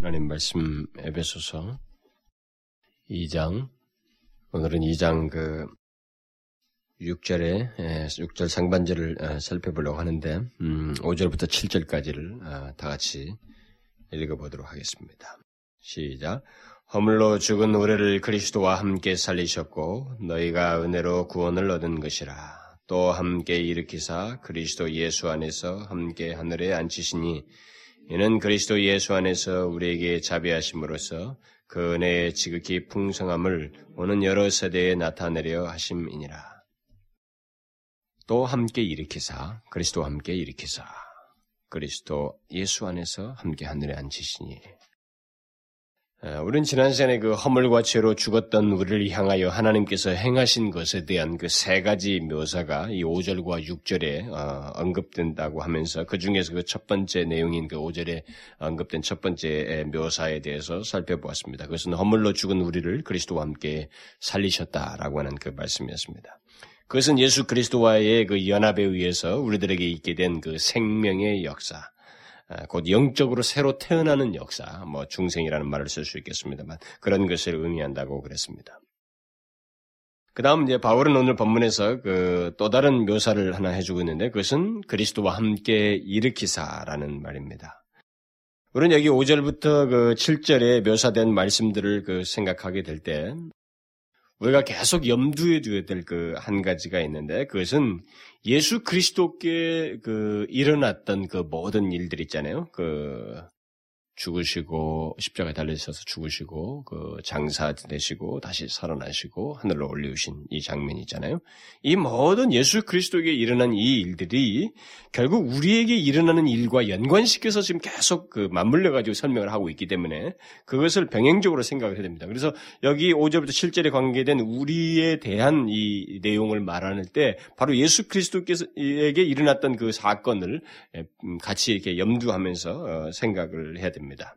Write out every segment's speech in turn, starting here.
하나님 말씀 에베소서 2장 오늘은 2장 그 6절에 6절 상반절을 살펴보려고 하는데 음, 5절부터 7절까지를 어, 다 같이 읽어보도록 하겠습니다. 시작. 허물로 죽은 우리를 그리스도와 함께 살리셨고 너희가 은혜로 구원을 얻은 것이라. 또 함께 일으키사 그리스도 예수 안에서 함께 하늘에 앉히시니 이는 그리스도 예수 안에서 우리에게 자비하심으로써 그 은혜의 지극히 풍성함을 오는 여러 세대에 나타내려 하심이니라. 또 함께 일으키사 그리스도와 함께 일으키사 그리스도 예수 안에서 함께 하늘에 앉히시니 우리는 지난 시간에 그 허물과 죄로 죽었던 우리를 향하여 하나님께서 행하신 것에 대한 그 세 가지 묘사가 이 5절과 6절에 어, 언급된다고 하면서 그 중에서 그 첫 번째 내용인 그 5절에 언급된 첫 번째 묘사에 대해서 살펴보았습니다. 그것은 허물로 죽은 우리를 그리스도와 함께 살리셨다라고 하는 그 말씀이었습니다. 그것은 예수 그리스도와의 그 연합에 의해서 우리들에게 있게 된 그 생명의 역사, 아, 곧 영적으로 새로 태어나는 역사, 뭐 중생이라는 말을 쓸 수 있겠습니다만 그런 것을 의미한다고 그랬습니다. 그 다음 이제 바울은 오늘 본문에서 그 또 다른 묘사를 하나 해주고 있는데 그것은 그리스도와 함께 일으키사라는 말입니다. 우리는 여기 5절부터 그 7절에 묘사된 말씀들을 그 생각하게 될 때 우리가 계속 염두에 두어야 될 그 한 가지가 있는데 그것은 예수 그리스도께 그 일어났던 그 모든 일들 있잖아요. 그 죽으시고 십자가에 달리셔서 죽으시고 그 장사 되시고 다시 살아나시고 하늘로 올리우신 이 장면이 있잖아요. 이 모든 예수 그리스도에게 일어난 이 일들이 결국 우리에게 일어나는 일과 연관시켜서 지금 계속 그 맞물려 가지고 설명을 하고 있기 때문에 그것을 병행적으로 생각을 해야 됩니다. 그래서 여기 5절부터 7절에 관계된 우리에 대한 이 내용을 말하는 때 바로 예수 그리스도께서에게 일어났던 그 사건을 음, 같이 이렇게 염두하면서 어, 생각을 해야 됩니다. 됩니다.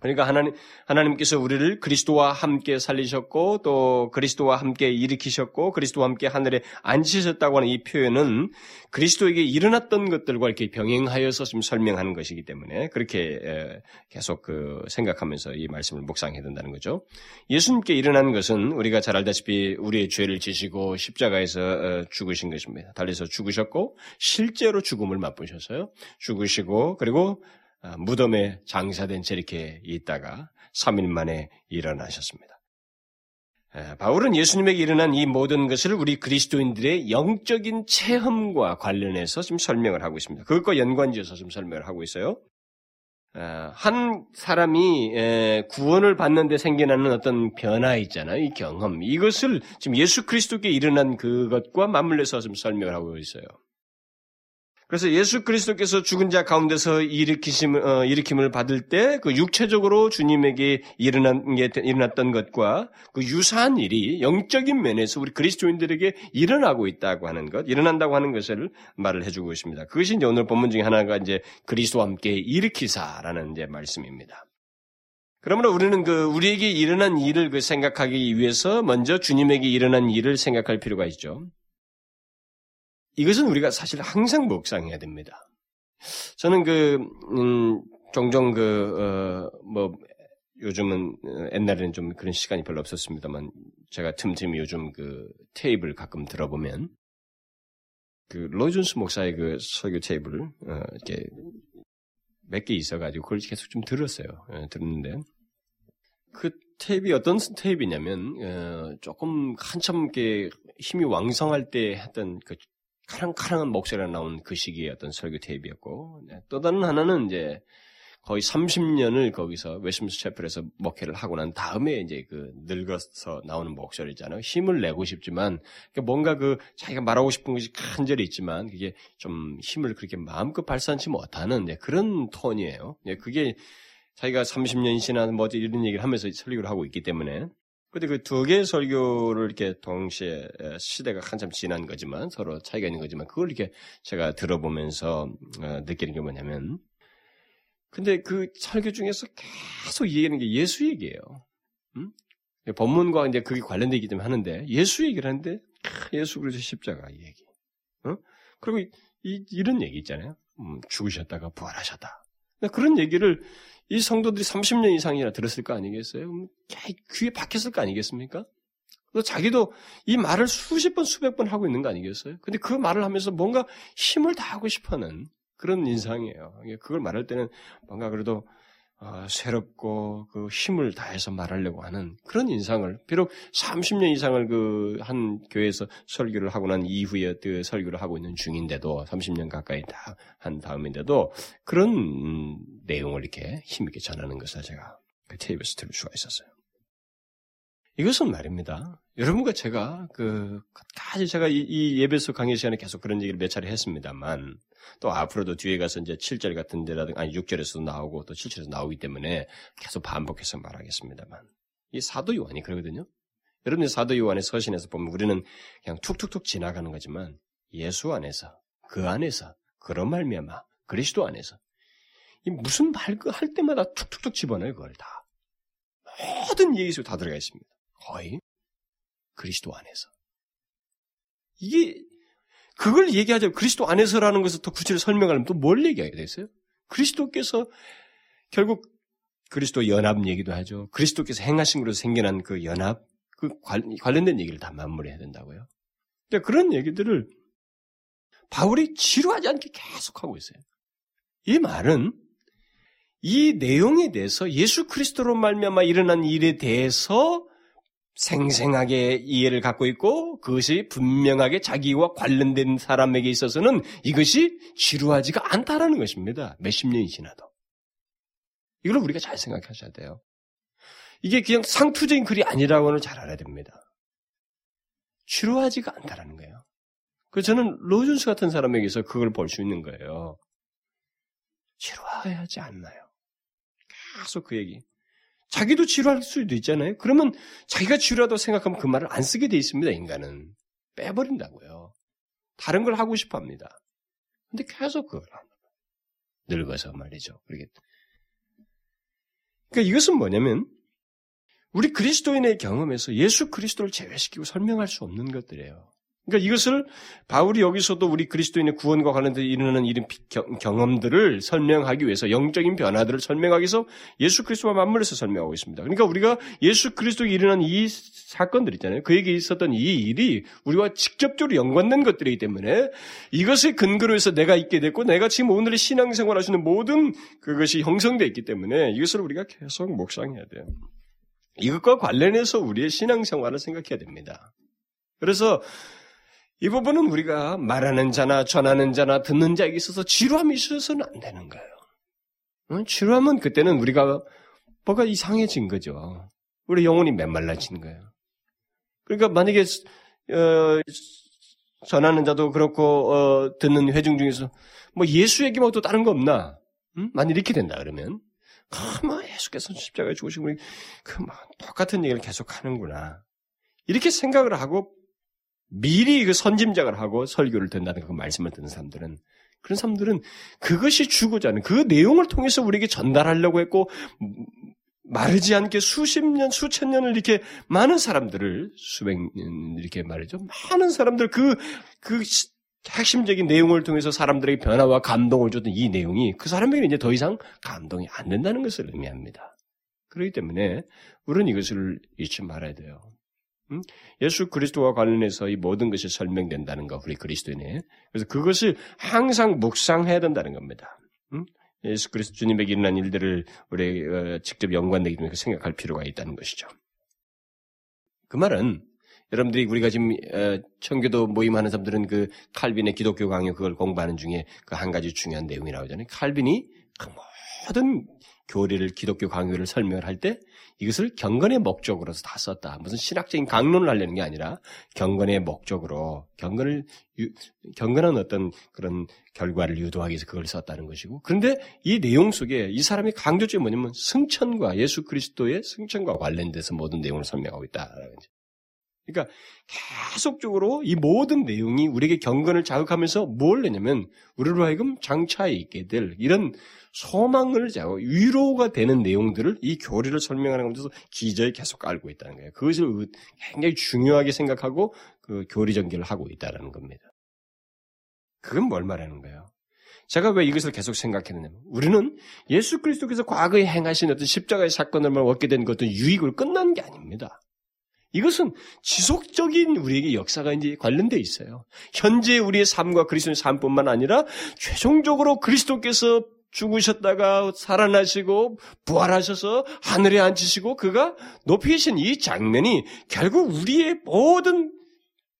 그러니까 하나님, 하나님께서 우리를 그리스도와 함께 살리셨고, 또 그리스도와 함께 일으키셨고, 그리스도와 함께 하늘에 앉히셨다고 하는 이 표현은 그리스도에게 일어났던 것들과 이렇게 병행하여서 지금 설명하는 것이기 때문에 그렇게 계속 그 생각하면서 이 말씀을 묵상해야 된다는 거죠. 예수님께 일어난 것은 우리가 잘 알다시피 우리의 죄를 지시고 십자가에서 어, 죽으신 것입니다. 달려서 죽으셨고, 실제로 죽음을 맛보셨어요. 죽으시고, 그리고 아, 무덤에 장사된 채 이렇게 있다가 3일 만에 일어나셨습니다. 바울은 예수님에게 일어난 이 모든 것을 우리 그리스도인들의 영적인 체험과 관련해서 지금 설명을 하고 있습니다. 그것과 연관지어서 지금 설명을 하고 있어요. 한 사람이 구원을 받는데 생겨나는 어떤 변화 있잖아요. 이 경험. 이것을 지금 예수 그리스도께 일어난 그것과 맞물려서 지금 설명을 하고 있어요. 그래서 예수 그리스도께서 죽은 자 가운데서 일으키심, 어, 일으킴을 받을 때 그 육체적으로 주님에게 일어난 게 일어났던 것과 그 유사한 일이 영적인 면에서 우리 그리스도인들에게 일어나고 있다고 하는 것, 일어난다고 하는 것을 말을 해주고 있습니다. 그것이 이제 오늘 본문 중에 하나가 이제 그리스도와 함께 일으키사라는 이제 말씀입니다. 그러므로 우리는 그 우리에게 일어난 일을 그 생각하기 위해서 먼저 주님에게 일어난 일을 생각할 필요가 있죠. 이것은 우리가 사실 항상 묵상해야 됩니다. 저는 그, 음, 종종 그, 어, 뭐, 요즘은, 어, 옛날에는 좀 그런 시간이 별로 없었습니다만, 제가 틈틈이 요즘 그 테이프를 가끔 들어보면, 그, 로이존스 목사의 그 설교 테이프를, 어, 이렇게 몇 개 있어가지고 그걸 계속 좀 들었어요. 어, 들었는데, 그 테이프이 어떤 테이프냐면, 어, 조금 한참 이렇게 힘이 왕성할 때 했던 그 카랑카랑한 목소리가 나온 그 시기의 어떤 설교 테이프였고 네, 또 다른 하나는 이제 거의 30년을 거기서 웨스민스 채플에서 목회를 하고 난 다음에 이제 그 늙어서 나오는 목소리잖아요. 힘을 내고 싶지만 그러니까 뭔가 그 자기가 말하고 싶은 것이 간절히 있지만 그게 좀 힘을 그렇게 마음껏 발산치 못하는 그런 톤이에요. 그게 자기가 30년 지난 뭐 이런 얘기를 하면서 설교를 하고 있기 때문에 근데 그 두 개의 설교를 이렇게 동시에 시대가 한참 지난 거지만 서로 차이가 있는 거지만 그걸 이렇게 제가 들어보면서 어, 느끼는 게 뭐냐면 근데 그 설교 중에서 계속 얘기하는 게 예수 얘기예요. 음? 본문과 이제 그게 관련되기 때문에 하는데 예수 얘기를 하는데 예수 그리스도 십자가 얘기. 어? 그리고 이, 이런 얘기 있잖아요. 음, 죽으셨다가 부활하셨다. 그런 얘기를 이 성도들이 30년 이상이나 들었을 거 아니겠어요? 귀에 박혔을 거 아니겠습니까? 또 자기도 이 말을 수십 번, 수백 번 하고 있는 거 아니겠어요? 근데 그 말을 하면서 뭔가 힘을 다하고 싶어 하는 그런 인상이에요. 그걸 말할 때는 뭔가 그래도 어, 새롭고 그 힘을 다해서 말하려고 하는 그런 인상을 비록 30년 이상을 그 한 교회에서 설교를 하고 난 이후에 그 설교를 하고 있는 중인데도 30년 가까이 다 한 다음인데도 그런 음, 내용을 이렇게 힘있게 전하는 것을 제가 그 테이프에서 들을 수가 있었어요. 이것은 말입니다. 여러분과 제가 그 까지 제가 이, 이 예배소 강의 시간에 계속 그런 얘기를 몇 차례 했습니다만 또 앞으로도 뒤에 가서 이제 7절 같은 데라든가 아니 6절에서도 나오고 또 7절에서 나오기 때문에 계속 반복해서 말하겠습니다만 이 사도 요한이 그러거든요. 여러분이 사도 요한의 서신에서 보면 우리는 그냥 툭툭툭 지나가는 거지만 예수 안에서 그 안에서 그런 말미암아 그리스도 안에서 이 무슨 말 할 때마다 툭툭툭 집어넣어요 그걸 다 모든 속에 다 들어가 있습니다. 거의 그리스도 안에서. 이게 그걸 얘기하자 그리스도 안에서라는 것을 더 구체적으로 설명하려면 또 뭘 얘기하게 됐어요? 그리스도께서 결국 그리스도 연합 얘기도 하죠. 그리스도께서 행하신 것으로 생겨난 그 연합, 그 관련된 얘기를 다 마무리해야 된다고요. 근데 그런 얘기들을 바울이 지루하지 않게 계속하고 있어요. 이 말은 이 내용에 대해서 예수 그리스도로 말미암아 일어난 일에 대해서 생생하게 이해를 갖고 있고 그것이 분명하게 자기와 관련된 사람에게 있어서는 이것이 지루하지가 않다라는 것입니다. 몇십 년이 지나도. 이걸 우리가 잘 생각하셔야 돼요. 이게 그냥 상투적인 글이 아니라고는 잘 알아야 됩니다. 지루하지가 않다라는 거예요. 그 저는 로준스 같은 사람에게서 그걸 볼 수 있는 거예요. 지루하지 않나요? 계속 그 얘기. 자기도 지루할 수도 있잖아요. 그러면 자기가 지루하다고 생각하면 그 말을 안 쓰게 돼 있습니다, 인간은. 빼버린다고요. 다른 걸 하고 싶어 합니다. 근데 계속 그걸 합니다. 늙어서 말이죠. 그러니까 이것은 뭐냐면, 우리 그리스도인의 경험에서 예수 그리스도를 제외시키고 설명할 수 없는 것들이에요. 그러니까 이것을 바울이 여기서도 우리 그리스도인의 구원과 관련된 일어나는 이런 경험들을 설명하기 위해서 영적인 변화들을 설명하기 위해서 예수 그리스도와 맞물려서 설명하고 있습니다. 그러니까 우리가 예수 그리스도에 일어난 이 사건들 있잖아요. 그에게 있었던 이 일이 우리와 직접적으로 연관된 것들이기 때문에 이것을 근거로 해서 내가 있게 됐고 내가 지금 오늘의 신앙생활 하시는 모든 그것이 형성되어 있기 때문에 이것을 우리가 계속 묵상해야 돼요. 이것과 관련해서 우리의 신앙생활을 생각해야 됩니다. 그래서 이 부분은 우리가 말하는 자나 전하는 자나 듣는 자에게 있어서 지루함이 있어서는 안 되는 거예요. 지루하면 그때는 우리가 뭐가 이상해진 거죠. 우리 영혼이 메말라진 거예요. 그러니까 만약에 어, 전하는 자도 그렇고 어, 듣는 회중 중에서 뭐 예수 얘기만 또 다른 거 없나? 음? 만약 이렇게 된다 그러면 아, 뭐 예수께서 십자가에 죽으시고 그뭐 똑같은 얘기를 계속 하는구나. 이렇게 생각을 하고 미리 그 선짐작을 하고 설교를 듣는다는 그 말씀을 듣는 사람들은 그런 사람들은 그것이 주고자 하는 그 내용을 통해서 우리에게 전달하려고 했고 마르지 않게 수십 년, 수천 년을 이렇게 많은 사람들을 수백 년 이렇게 말이죠. 많은 사람들 그, 그 핵심적인 내용을 통해서 사람들에게 변화와 감동을 줬던 이 내용이 그 사람에게는 이제 더 이상 감동이 안 된다는 것을 의미합니다. 그렇기 때문에 우리는 이것을 잊지 말아야 돼요. 예수 그리스도와 관련해서 이 모든 것이 설명된다는 거, 우리 그리스도인의. 그래서 그것을 항상 묵상해야 된다는 겁니다. 예수 그리스도 주님에게 일어난 일들을 우리 어, 직접 연관되기 때문에 생각할 필요가 있다는 것이죠. 그 말은 여러분들이 우리가 지금 어, 청교도 모임하는 사람들은 그 칼빈의 기독교 강요 그걸 공부하는 중에 그 한 가지 중요한 내용이 나오잖아요. 칼빈이 그 모든 교리를 기독교 강요를 설명을 할 때 이것을 경건의 목적으로서 다 썼다. 무슨 신학적인 강론을 하려는 게 아니라 경건의 목적으로 경건을 유, 경건한 어떤 그런 결과를 유도하기 위해서 그걸 썼다는 것이고 그런데 이 내용 속에 이 사람이 강조점이 뭐냐면 승천과 예수 그리스도의 승천과 관련돼서 모든 내용을 설명하고 거죠. 그러니까 계속적으로 이 모든 내용이 우리에게 경건을 자극하면서 뭘 내냐면 우리로 하여금 장차에 있게 될 이런 소망을 자고 위로가 되는 내용들을 이 교리를 설명하는 가운데서 기저에 계속 알고 있다는 거예요. 그것을 굉장히 중요하게 생각하고 그 교리 전개를 하고 있다는 겁니다. 그건 뭘 말하는 거예요? 제가 왜 이것을 계속 생각했느냐면 우리는 예수 그리스도께서 과거에 행하신 어떤 십자가의 사건을 얻게 된 어떤 유익을 끝난 게 아닙니다. 이것은 지속적인 우리에게 역사가 이제 관련돼 있어요. 현재 우리의 삶과 그리스도의 삶뿐만 아니라 최종적으로 그리스도께서 죽으셨다가 살아나시고 부활하셔서 하늘에 앉으시고 그가 높이 계신 이 장면이 결국 우리의 모든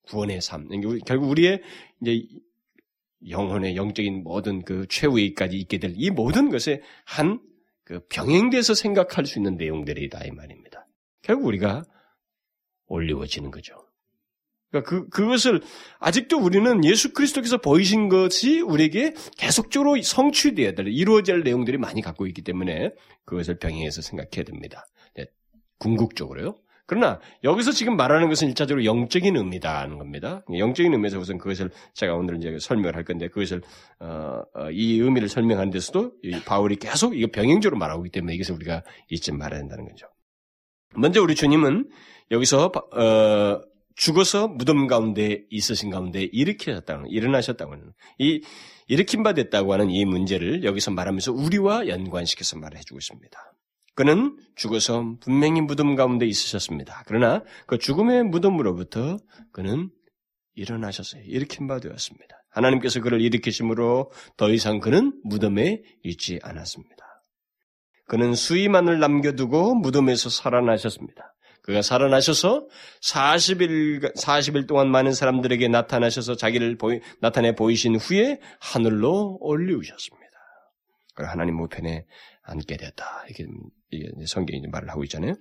구원의 삶, 결국 우리의 이제 영혼의 영적인 모든 그 최후에까지 있게 될 이 모든 것에 한 그 병행돼서 생각할 수 있는 내용들이다 이 말입니다. 결국 우리가 올리워지는 거죠. 그러니까 그, 그것을 아직도 우리는 예수 그리스도께서 보이신 것이 우리에게 계속적으로 성취되어야 될, 이루어질 내용들이 많이 갖고 있기 때문에 그것을 병행해서 생각해야 됩니다. 네, 궁극적으로요. 그러나 여기서 지금 말하는 것은 일차적으로 영적인 의미다는 겁니다. 영적인 의미에서 우선 그것을 제가 오늘 이제 설명을 할 건데 그것을 어, 어, 이 의미를 설명하는 데서도 바울이 계속 이거 병행적으로 말하고 있기 때문에 이것을 우리가 잊지 말아야 된다는 거죠. 먼저 우리 주님은 여기서 어, 죽어서 무덤 가운데 있으신 가운데 일으키셨다는 일어나셨다고 하는 이 일으킨 바 됐다고 하는 이 문제를 여기서 말하면서 우리와 연관시켜서 말해 주고 있습니다. 그는 죽어서 분명히 무덤 가운데 있으셨습니다. 그러나 그 죽음의 무덤으로부터 그는 일어나셨어요. 일으킨 바 되었습니다. 하나님께서 그를 일으키심으로 더 이상 그는 무덤에 있지 않았습니다. 그는 수위만을 남겨두고 무덤에서 살아나셨습니다. 그가 살아나셔서 40일, 40일 동안 많은 사람들에게 나타나셔서 자기를 보이, 나타내 보이신 후에 하늘로 올리우셨습니다. 하나님 우편에 앉게 되었다. 이렇게 성경이 말을 하고 있잖아요.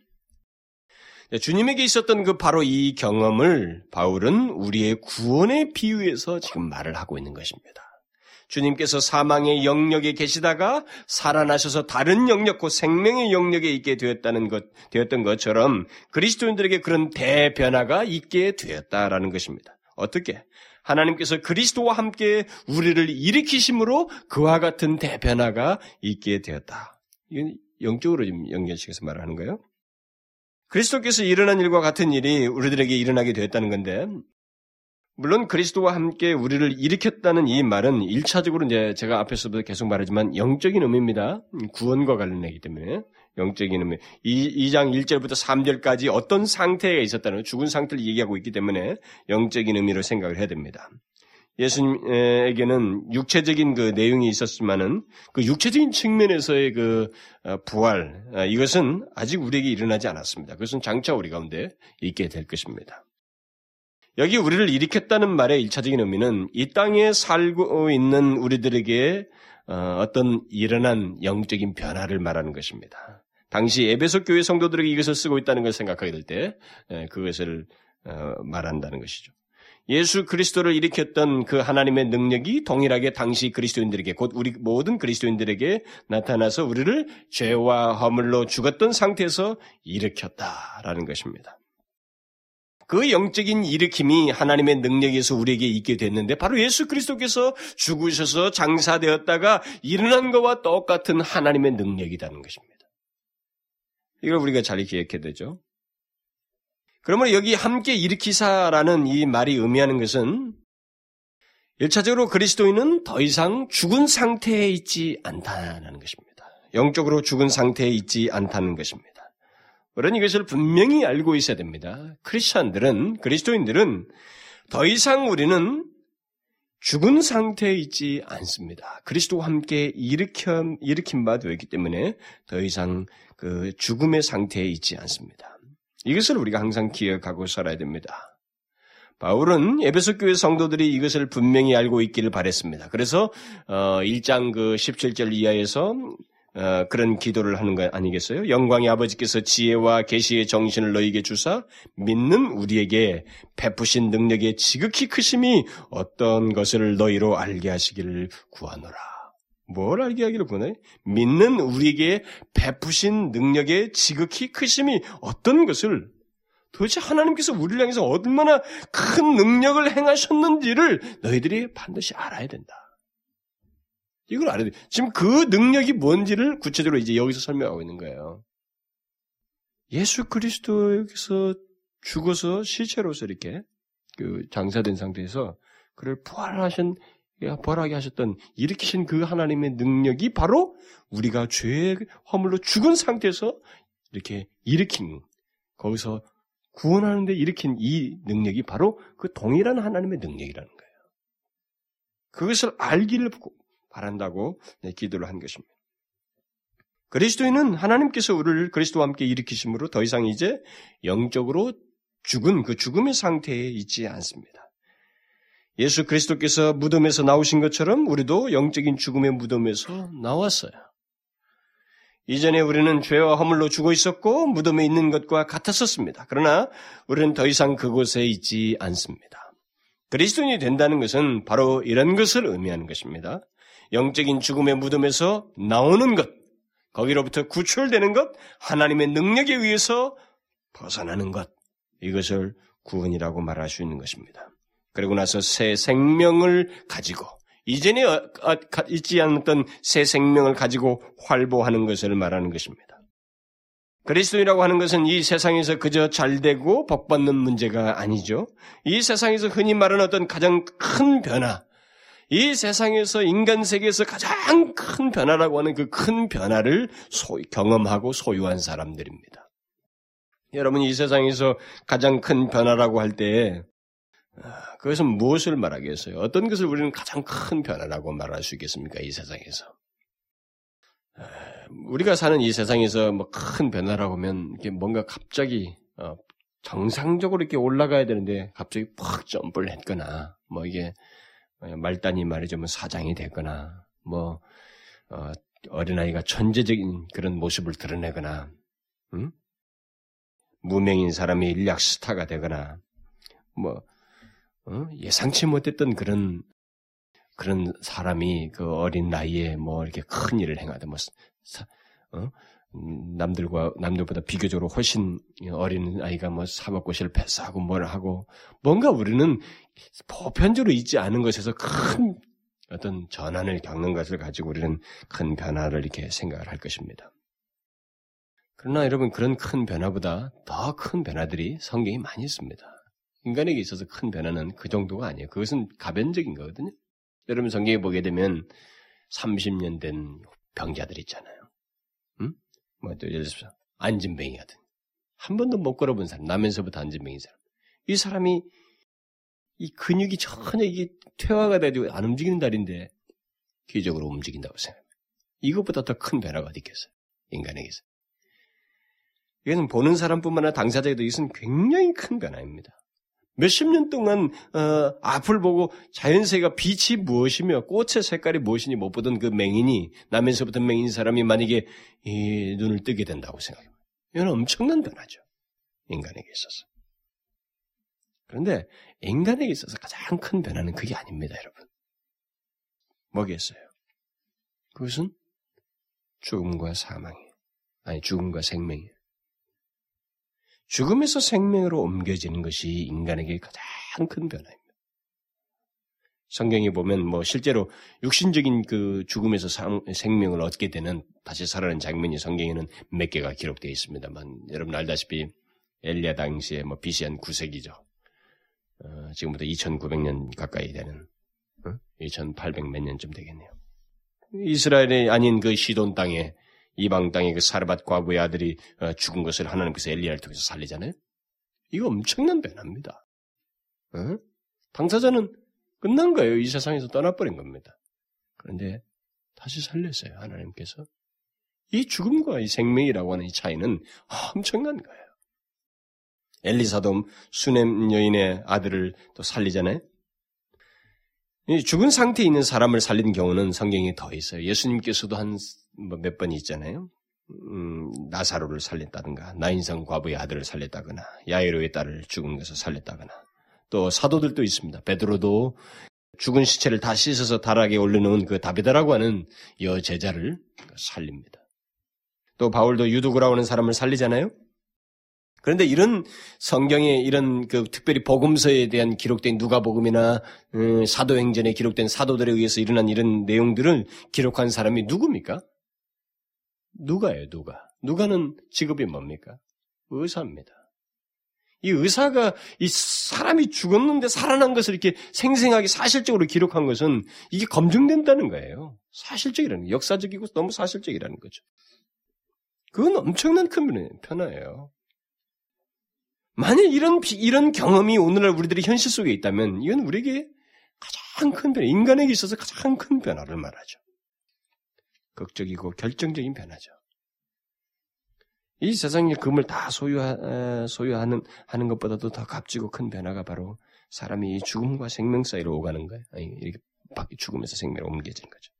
주님에게 있었던 그 바로 이 경험을 바울은 우리의 구원의 비유에서 지금 말을 하고 있는 것입니다. 주님께서 사망의 영역에 계시다가 살아나셔서 다른 영역, 곧 생명의 영역에 있게 되었다는 것, 되었던 것처럼 그리스도인들에게 그런 대변화가 있게 되었다라는 것입니다. 어떻게? 하나님께서 그리스도와 함께 우리를 일으키심으로 그와 같은 대변화가 있게 되었다. 이건 영적으로 연결시켜서 말하는 거예요. 그리스도께서 일어난 일과 같은 일이 우리들에게 일어나게 되었다는 건데, 물론 그리스도와 함께 우리를 일으켰다는 이 말은 1차적으로 이제 제가 앞에서도 계속 말하지만 영적인 의미입니다. 구원과 관련되기 때문에 영적인 의미. 2, 장 1절부터 3절까지 어떤 상태에 있었다는 죽은 상태를 얘기하고 있기 때문에 영적인 의미로 생각을 해야 됩니다. 예수님에게는 육체적인 그 내용이 있었지만은 그 육체적인 측면에서의 그 어, 부활 어, 이것은 아직 우리에게 일어나지 않았습니다. 그것은 장차 우리 가운데 있게 될 것입니다. 여기 우리를 일으켰다는 말의 일차적인 의미는 이 땅에 살고 있는 우리들에게 어, 어떤 일어난 영적인 변화를 말하는 것입니다. 당시 에베소 교회 성도들에게 이것을 쓰고 있다는 걸 생각하게 될 때 그것을 말한다는 것이죠. 예수 그리스도를 일으켰던 그 하나님의 능력이 동일하게 당시 그리스도인들에게 곧 우리 모든 그리스도인들에게 나타나서 우리를 죄와 허물로 죽었던 상태에서 일으켰다라는 것입니다. 그 영적인 일으킴이 하나님의 능력에서 우리에게 있게 됐는데 바로 예수 그리스도께서 죽으셔서 장사되었다가 일어난 것과 똑같은 하나님의 능력이라는 것입니다. 이걸 우리가 잘 기억해야 되죠. 그러면 여기 함께 일으키사라는 이 말이 의미하는 것은 일차적으로 그리스도인은 더 이상 죽은 상태에 있지 않다는 것입니다. 영적으로 죽은 상태에 있지 않다는 것입니다. 그런 이것을 분명히 알고 있어야 됩니다. 크리스천들은, 그리스도인들은 더 이상 우리는 죽은 상태에 있지 않습니다. 그리스도와 함께 일으킨, 일으킨 바 되었기 때문에 더 이상 그 죽음의 상태에 있지 않습니다. 이것을 우리가 항상 기억하고 살아야 됩니다. 바울은 에베소 교회 성도들이 이것을 분명히 알고 있기를 바랬습니다. 그래서 어 1장 그 17절 이하에서 어, 그런 기도를 하는 거 아니겠어요? 영광의 아버지께서 지혜와 계시의 정신을 너희에게 주사 믿는 우리에게 베푸신 능력의 지극히 크심이 어떤 것을 너희로 알게 하시기를 구하노라. 뭘 알게 하기를 보내? 믿는 우리에게 베푸신 능력의 지극히 크심이 어떤 것을 도대체 하나님께서 우리를 향해서 얼마나 큰 능력을 행하셨는지를 너희들이 반드시 알아야 된다. 이걸 알아야 돼. 지금 그 능력이 뭔지를 구체적으로 이제 여기서 설명하고 있는 거예요. 예수 그리스도에서 죽어서 시체로서 이렇게 그 장사된 상태에서 그를 부활하신 벌하게 하셨던 일으키신 그 하나님의 능력이 바로 우리가 죄의 허물로 죽은 상태에서 이렇게 일으킨 거기서 구원하는데 일으킨 이 능력이 바로 그 동일한 하나님의 능력이라는 거예요. 그것을 알기를 바란다고 네, 기도를 한 것입니다. 그리스도인은 하나님께서 우리를 그리스도와 함께 일으키심으로 더 이상 이제 영적으로 죽은 그 죽음의 상태에 있지 않습니다. 예수 그리스도께서 무덤에서 나오신 것처럼 우리도 영적인 죽음의 무덤에서 나왔어요. 이전에 우리는 죄와 허물로 죽어 있었고 무덤에 있는 것과 같았었습니다. 그러나 우리는 더 이상 그곳에 있지 않습니다. 그리스도인이 된다는 것은 바로 이런 것을 의미하는 것입니다. 영적인 죽음의 무덤에서 나오는 것, 거기로부터 구출되는 것, 하나님의 능력에 의해서 벗어나는 것, 이것을 구원이라고 말할 수 있는 것입니다. 그리고 나서 새 생명을 가지고 이전에 있지 않았던 새 생명을 가지고 활보하는 것을 말하는 것입니다. 그리스도이라고 하는 것은 이 세상에서 그저 잘 되고 복 받는 문제가 아니죠. 이 세상에서 흔히 말하는 어떤 가장 큰 변화, 이 세상에서 인간 세계에서 가장 큰 변화라고 하는 그 큰 변화를 소, 경험하고 소유한 사람들입니다. 여러분 이 세상에서 가장 큰 변화라고 할 때, 아, 그것은 무엇을 말하겠어요? 어떤 것을 우리는 가장 큰 변화라고 말할 수 있겠습니까? 이 세상에서. 아, 우리가 사는 이 세상에서 뭐 큰 변화라고 하면 이게 뭔가 갑자기 어, 정상적으로 이렇게 올라가야 되는데 갑자기 팍 점프를 했거나 뭐 이게 말단이 말이죠 뭐 사장이 되거나 뭐 어, 어린아이가 천재적인 그런 모습을 드러내거나 응? 무명인 사람이 일약 스타가 되거나 뭐 어? 예상치 못했던 그런 그런 사람이 그 어린 나이에 뭐 이렇게 큰 일을 행하다 뭐 사, 어? 남들과 남들보다 비교적으로 훨씬 어린 아이가 뭐 사법고시를 패스하고 뭘 하고 뭔가 우리는 보편적으로 있지 않은 것에서 큰 어떤 전환을 겪는 것을 가지고 우리는 큰 변화를 이렇게 생각을 할 것입니다. 그러나 여러분 그런 큰 변화보다 더 큰 변화들이 성경이 많이 있습니다. 인간에게 있어서 큰 변화는 그 정도가 아니에요. 그것은 가변적인 거거든요. 여러분 성경에 보게 되면 30년 된 병자들 있잖아요. 음? 뭐, 또 예를 들어서 안진뱅이 같은. 한 번도 못 걸어본 사람, 나면서부터 안진뱅이 사람. 이 사람이 이 근육이 전혀 이게 퇴화가 되고 안 움직이는 다리인데 기적으로 움직인다고 생각합니다. 이것보다 더 큰 변화가 어디 있겠어요? 인간에게서. 이것은 보는 사람뿐만 아니라 당사자에도 이것은 굉장히 큰 변화입니다. 몇십 년 동안 어, 앞을 보고 자연세가 빛이 무엇이며 꽃의 색깔이 무엇이니 못 보던 그 맹인이 나면서부터 맹인 사람이 만약에 이 눈을 뜨게 된다고 생각해요. 이건 엄청난 변화죠. 인간에게 있어서. 그런데 인간에게 있어서 가장 큰 변화는 그게 아닙니다, 여러분. 뭐겠어요? 그것은 죽음과 사망이에요. 아니, 죽음과 생명이에요. 죽음에서 생명으로 옮겨지는 것이 인간에게 가장 큰 변화입니다. 성경에 보면 뭐 실제로 육신적인 그 죽음에서 상, 생명을 얻게 되는 다시 살아나는 장면이 성경에는 몇 개가 기록되어 있습니다만 여러분 알다시피 엘리야 당시에 뭐 BC 한 9세기죠. 어, 지금부터 2900년 가까이 되는 어? 2800 몇 년쯤 되겠네요. 이스라엘이 아닌 그 시돈 땅에 이방 땅의 그 사르밧 과부의 아들이 어, 죽은 것을 하나님께서 엘리야를 통해서 살리잖아요. 이거 엄청난 변화입니다. 어? 당사자는 끝난 거예요. 이 세상에서 떠나버린 겁니다. 그런데 다시 살렸어요. 하나님께서. 이 죽음과 이 생명이라고 하는 이 차이는 엄청난 거예요. 엘리사도 수넴 여인의 아들을 또 살리잖아요. 죽은 상태에 있는 사람을 살린 경우는 성경에 더 있어요. 예수님께서도 한 몇번 있잖아요. 음, 나사로를 살렸다든가, 나인성 과부의 아들을 살렸다거나, 야이로의 딸을 죽은 것을 살렸다거나, 또 사도들도 있습니다. 베드로도 죽은 시체를 다 씻어서 다락에 올려놓은 그 다비다라고 하는 여제자를 살립니다. 또 바울도 유두그라고 하는 사람을 살리잖아요. 그런데 이런 성경에 이런 그 특별히 복음서에 대한 기록된 누가복음이나 음, 사도행전에 기록된 사도들에 의해서 일어난 이런 내용들을 기록한 사람이 누굽니까? 누가예요, 누가? 누가는 직업이 뭡니까? 의사입니다. 이 의사가 이 사람이 죽었는데 살아난 것을 이렇게 생생하게 사실적으로 기록한 것은 이게 검증된다는 거예요. 사실적이라는 거 역사적이고 너무 사실적이라는 거죠. 그건 엄청난 큰 변화예요. 만약 이런 이런 경험이 오늘날 우리들의 현실 속에 있다면 이건 우리에게 가장 큰 변화, 인간에게 있어서 가장 큰 변화를 말하죠. 극적이고 결정적인 변화죠. 이 세상의 금을 다 소유하, 소유하는 하는 것보다도 더 값지고 큰 변화가 바로 사람이 죽음과 생명 사이로 오가는 거예요. 아니, 이렇게 죽음에서 생명으로 옮겨지는 거죠.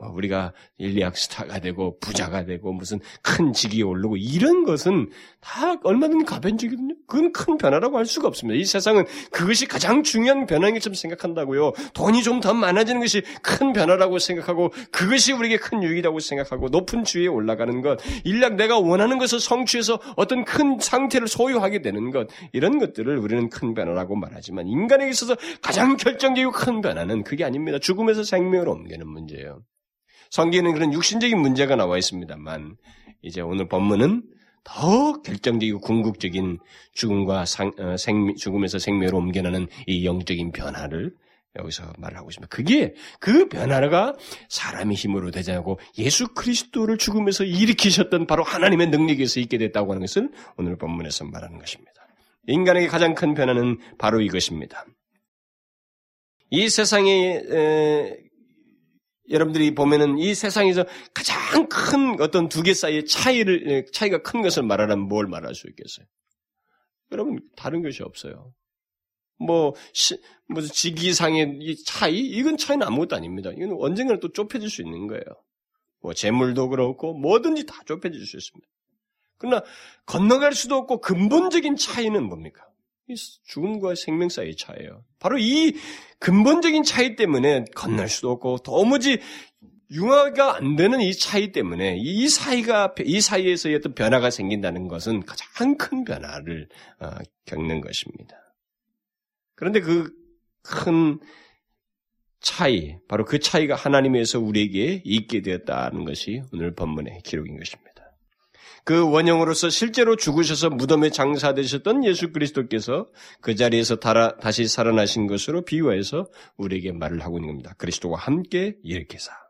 뭐 우리가 일리학 스타가 되고 부자가 되고 무슨 큰 직위에 오르고 이런 것은 다 얼마든지 가변적이거든요. 그건 큰 변화라고 할 수가 없습니다. 이 세상은 그것이 가장 중요한 변화인 것처럼 생각한다고요. 돈이 좀 더 많아지는 것이 큰 변화라고 생각하고 그것이 우리에게 큰 유익이라고 생각하고 높은 주위에 올라가는 것, 일략 내가 원하는 것을 성취해서 어떤 큰 상태를 소유하게 되는 것 이런 것들을 우리는 큰 변화라고 말하지만 인간에게 있어서 가장 결정적이고 큰 변화는 그게 아닙니다. 죽음에서 생명으로 옮기는 문제예요. 성경에는 그런 육신적인 문제가 나와 있습니다만 이제 오늘 본문은 더 결정적이고 궁극적인 죽음과 상, 어, 생, 죽음에서 생명으로 옮겨나는 이 영적인 변화를 여기서 말하고 있습니다. 그게 그 변화가 사람의 힘으로 되지 않고 예수 그리스도를 죽음에서 일으키셨던 바로 하나님의 능력에서 있게 됐다고 하는 것을 오늘 본문에서 말하는 것입니다. 인간에게 가장 큰 변화는 바로 이것입니다. 이 세상에 여러분들이 보면은 이 세상에서 가장 큰 어떤 두 개 사이의 차이를, 예, 차이가 큰 것을 말하라면 뭘 말할 수 있겠어요? 여러분, 다른 것이 없어요. 뭐, 시, 무슨 직위상의 이 차이? 이건 차이는 아무것도 아닙니다. 이건 언젠가는 또 좁혀질 수 있는 거예요. 뭐, 재물도 그렇고, 뭐든지 다 좁혀질 수 있습니다. 그러나, 건너갈 수도 없고, 근본적인 차이는 뭡니까? 죽음과 생명 사이의 차이예요. 바로 이 근본적인 차이 때문에 건널 수도 없고 도무지 융화가 안 되는 이 차이 때문에 이 사이가 이 사이에서의 어떤 변화가 생긴다는 것은 가장 큰 변화를 어, 겪는 것입니다. 그런데 그 큰 차이, 바로 그 차이가 하나님에서 우리에게 있게 되었다는 것이 오늘 본문의 기록인 것입니다. 그 원형으로서 실제로 죽으셔서 무덤에 장사되셨던 예수 그리스도께서 그 자리에서 달아, 다시 살아나신 것으로 비유해서 우리에게 말을 하고 있는 겁니다. 그리스도와 함께 일으키사.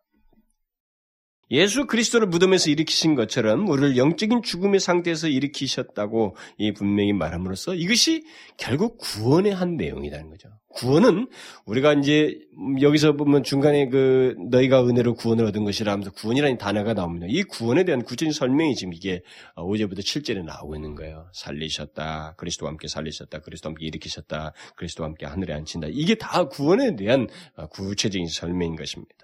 예수 그리스도를 무덤에서 일으키신 것처럼 우리를 영적인 죽음의 상태에서 일으키셨다고 이 분명히 말함으로써 이것이 결국 구원의 한 내용이라는 거죠. 구원은 우리가 이제 여기서 보면 중간에 그 너희가 은혜로 구원을 얻은 것이라 하면서 구원이라는 단어가 나옵니다. 이 구원에 대한 구체적인 설명이 지금 이게 5절부터 7절에 나오고 있는 거예요. 살리셨다. 그리스도와 함께 살리셨다. 그리스도와 함께 일으키셨다. 그리스도와 함께 하늘에 앉힌다. 이게 다 구원에 대한 구체적인 설명인 것입니다.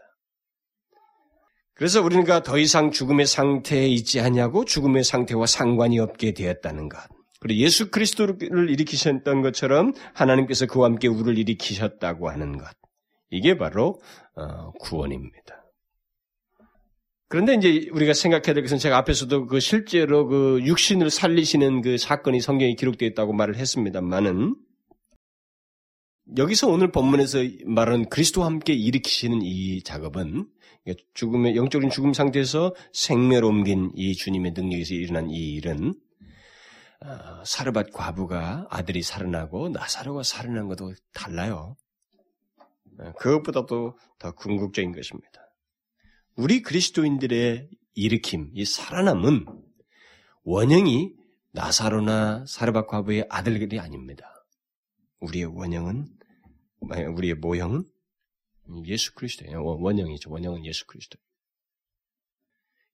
그래서 우리가 더 이상 죽음의 상태에 있지 않냐고 죽음의 상태와 상관이 없게 되었다는 것. 그리고 예수 그리스도를 일으키셨던 것처럼 하나님께서 그와 함께 우리를 일으키셨다고 하는 것. 이게 바로 어, 구원입니다. 그런데 이제 우리가 생각해야 될 것은 제가 앞에서도 그 실제로 그 육신을 살리시는 그 사건이 성경에 기록되어 있다고 말을 했습니다만은 여기서 오늘 본문에서 말하는 그리스도와 함께 일으키시는 이 작업은 죽음의 영적인 죽음 상태에서 생매로 옮긴 이 주님의 능력에서 일어난 이 일은 어, 사르밧 과부가 아들이 살아나고 나사로가 살아난 것도 달라요. 어, 그것보다도 더 궁극적인 것입니다. 우리 그리스도인들의 일으킴, 이 살아남은 원형이 나사로나 사르밧 과부의 아들들이 아닙니다. 우리의 원형은 우리의 모형은 예수 그리스도예요. 원형이죠. 원형은 예수 그리스도.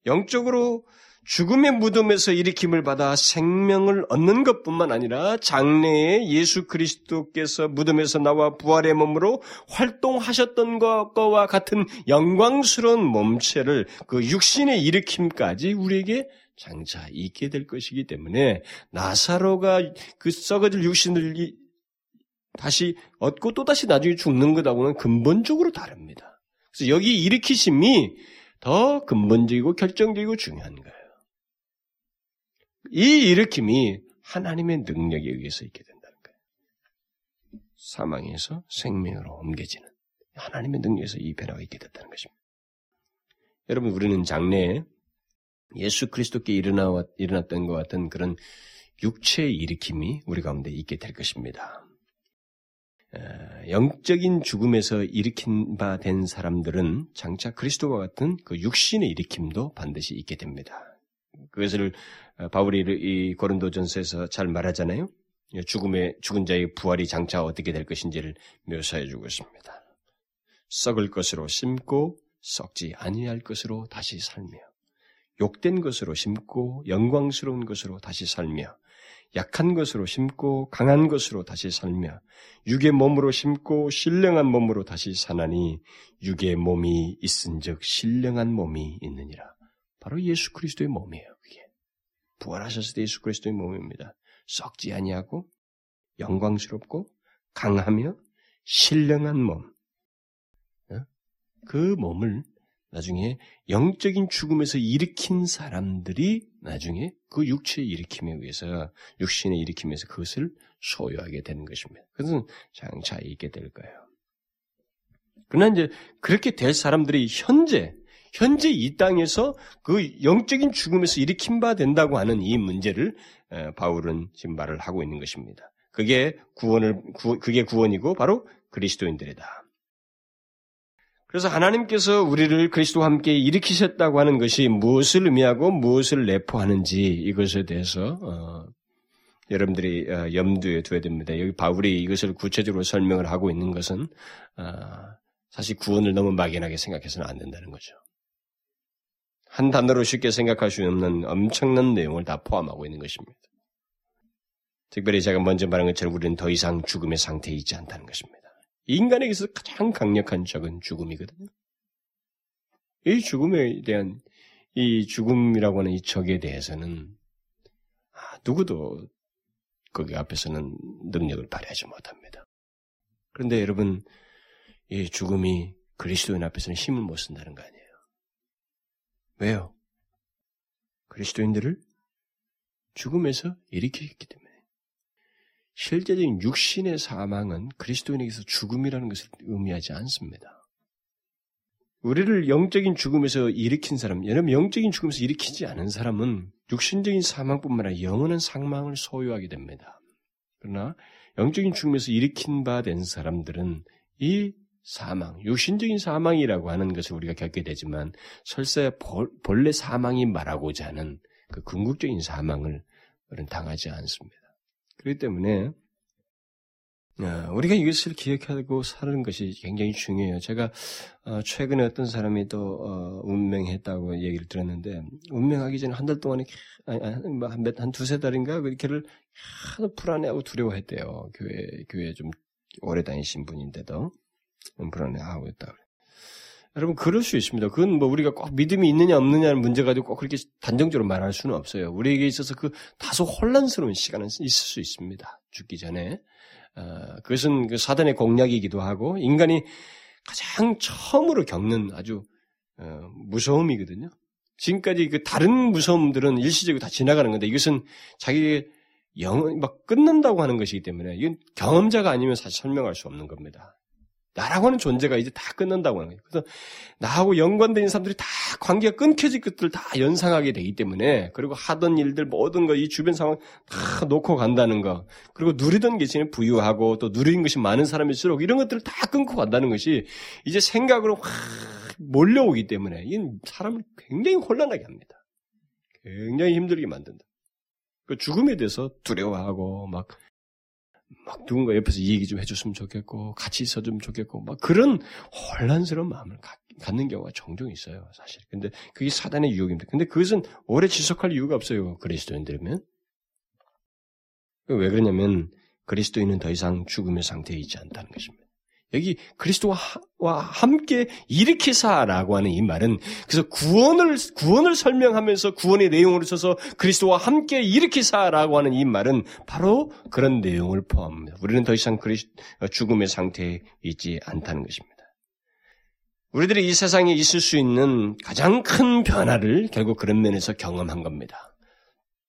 영적으로 죽음의 무덤에서 일으킴을 받아 생명을 얻는 것뿐만 아니라 장래에 예수 그리스도께서 무덤에서 나와 부활의 몸으로 활동하셨던 것과 같은 영광스러운 몸체를 그 육신의 일으킴까지 우리에게 장차 있게 될 것이기 때문에 나사로가 그 썩어질 육신을 다시 얻고 또 다시 나중에 죽는 것하고는 근본적으로 다릅니다. 그래서 여기 일으키심이 더 근본적이고 결정적이고 중요한 거예요. 이 일으킴이 하나님의 능력에 의해서 있게 된다는 거예요. 사망에서 생명으로 옮겨지는 하나님의 능력에서 이 변화가 있게 됐다는 것입니다. 여러분 우리는 장래에 예수 그리스도께 일어나 일어났던 것 같은 그런 육체의 일으킴이 우리 가운데 있게 될 것입니다. 영적인 죽음에서 일으킨 바 된 사람들은 장차 그리스도와 같은 그 육신의 일으킴도 반드시 있게 됩니다. 그것을 어, 바울이 이 고린도전서에서 잘 말하잖아요. 죽음의 죽은 자의 부활이 장차 어떻게 될 것인지를 묘사해 주고 있습니다. 썩을 것으로 심고 썩지 아니할 것으로 다시 살며 욕된 것으로 심고 영광스러운 것으로 다시 살며 약한 것으로 심고 강한 것으로 다시 살며 육의 몸으로 심고 신령한 몸으로 다시 사나니 육의 몸이 있은즉 신령한 몸이 있느니라. 바로 예수 그리스도의 몸이에요. 그게 부활하셨을 때 예수 그리스도의 몸입니다. 썩지 아니하고 영광스럽고 강하며 신령한 몸. 어? 그 몸을 나중에 영적인 죽음에서 일으킨 사람들이 나중에 그 육체의 일으킴에 의해서 육신의 일으킴에서 그것을 소유하게 되는 것입니다. 그것은 장차 있게 될 거예요. 그러나 이제 그렇게 될 사람들이 현재 현재 이 땅에서 그 영적인 죽음에서 일으킨 바 된다고 하는 이 문제를 바울은 지금 말을 하고 있는 것입니다. 그게 구원을 그게 구원이고 바로 그리스도인들이다. 그래서 하나님께서 우리를 그리스도와 함께 일으키셨다고 하는 것이 무엇을 의미하고 무엇을 내포하는지 이것에 대해서 어, 여러분들이 어, 염두에 두어야 됩니다. 여기 바울이 이것을 구체적으로 설명을 하고 있는 것은 어, 사실 구원을 너무 막연하게 생각해서는 안 된다는 거죠. 한 단어로 쉽게 생각할 수 없는 엄청난 내용을 다 포함하고 있는 것입니다. 특별히 제가 먼저 말한 것처럼 우리는 더 이상 죽음의 상태에 있지 않다는 것입니다. 인간에게서 가장 강력한 적은 죽음이거든요. 이 죽음에 대한 이 죽음이라고 하는 이 적에 대해서는 아, 누구도 거기 앞에서는 능력을 발휘하지 못합니다. 그런데 여러분, 이 죽음이 그리스도인 앞에서는 힘을 못 쓴다는 거 아니에요. 왜요? 그리스도인들을 죽음에서 일으키기 때문에. 실제적인 육신의 사망은 그리스도인에게서 죽음이라는 것을 의미하지 않습니다. 우리를 영적인 죽음에서 일으킨 사람, 여러분 영적인 죽음에서 일으키지 않은 사람은 육신적인 사망뿐만 아니라 영원한 상망을 소유하게 됩니다. 그러나 영적인 죽음에서 일으킨 바 된 사람들은 이 사망, 육신적인 사망이라고 하는 것을 우리가 겪게 되지만 설사 본래 사망이 말하고자 하는 그 궁극적인 사망을 당하지 않습니다. 그렇기 때문에 어, 우리가 이것을 기억하고 사는 것이 굉장히 중요해요. 제가 어, 최근에 어떤 사람이 또 어, 운명했다고 얘기를 들었는데 운명하기 전에 한 달 동안에 뭐 한한 두세 달인가 그렇게를 하도 불안해하고 두려워했대요. 교회 교회 좀 오래 다니신 분인데도 불안해하고 있다. 여러분 그럴 수 있습니다. 그건 뭐 우리가 꼭 믿음이 있느냐 없느냐는 문제 가지고 꼭 그렇게 단정적으로 말할 수는 없어요. 우리에게 있어서 그 다소 혼란스러운 시간은 있을 수 있습니다. 죽기 전에 어, 그것은 그 사단의 공략이기도 하고 인간이 가장 처음으로 겪는 아주 어, 무서움이거든요. 지금까지 그 다른 무서움들은 일시적으로 다 지나가는 건데 이것은 자기의 영을 막 끊는다고 하는 것이기 때문에 이건 경험자가 아니면 사실 설명할 수 없는 겁니다. 나라고 하는 존재가 이제 다 끝난다고 하는 거예요. 그래서 나하고 연관된 사람들이 다 관계가 끊겨질 것들을 다 연상하게 되기 때문에 그리고 하던 일들 모든 거 이 주변 상황 다 놓고 간다는 거 그리고 누리던 것이 부유하고 또 누린 것이 많은 사람일수록 이런 것들을 다 끊고 간다는 것이 이제 생각으로 확 몰려오기 때문에 이건 사람을 굉장히 혼란하게 합니다. 굉장히 힘들게 만든다. 그 죽음에 대해서 두려워하고 막 막 누군가 옆에서 얘기 좀 해줬으면 좋겠고 같이 있어주면 좋겠고 막 그런 혼란스러운 마음을 가, 갖는 경우가 종종 있어요 사실. 근데 그게 사단의 유혹입니다. 근데 그것은 오래 지속할 이유가 없어요 그리스도인들이면. 왜 그러냐면 그리스도인은 더 이상 죽음의 상태에 있지 않다는 것입니다. 여기 그리스도와 함께 일으키사라고 하는 이 말은 그래서 구원을 구원을 설명하면서 구원의 내용으로 써서 그리스도와 함께 일으키사라고 하는 이 말은 바로 그런 내용을 포함합니다. 우리는 더 이상 그리스, 죽음의 상태에 있지 않다는 것입니다. 우리들이 이 세상에 있을 수 있는 가장 큰 변화를 결국 그런 면에서 경험한 겁니다.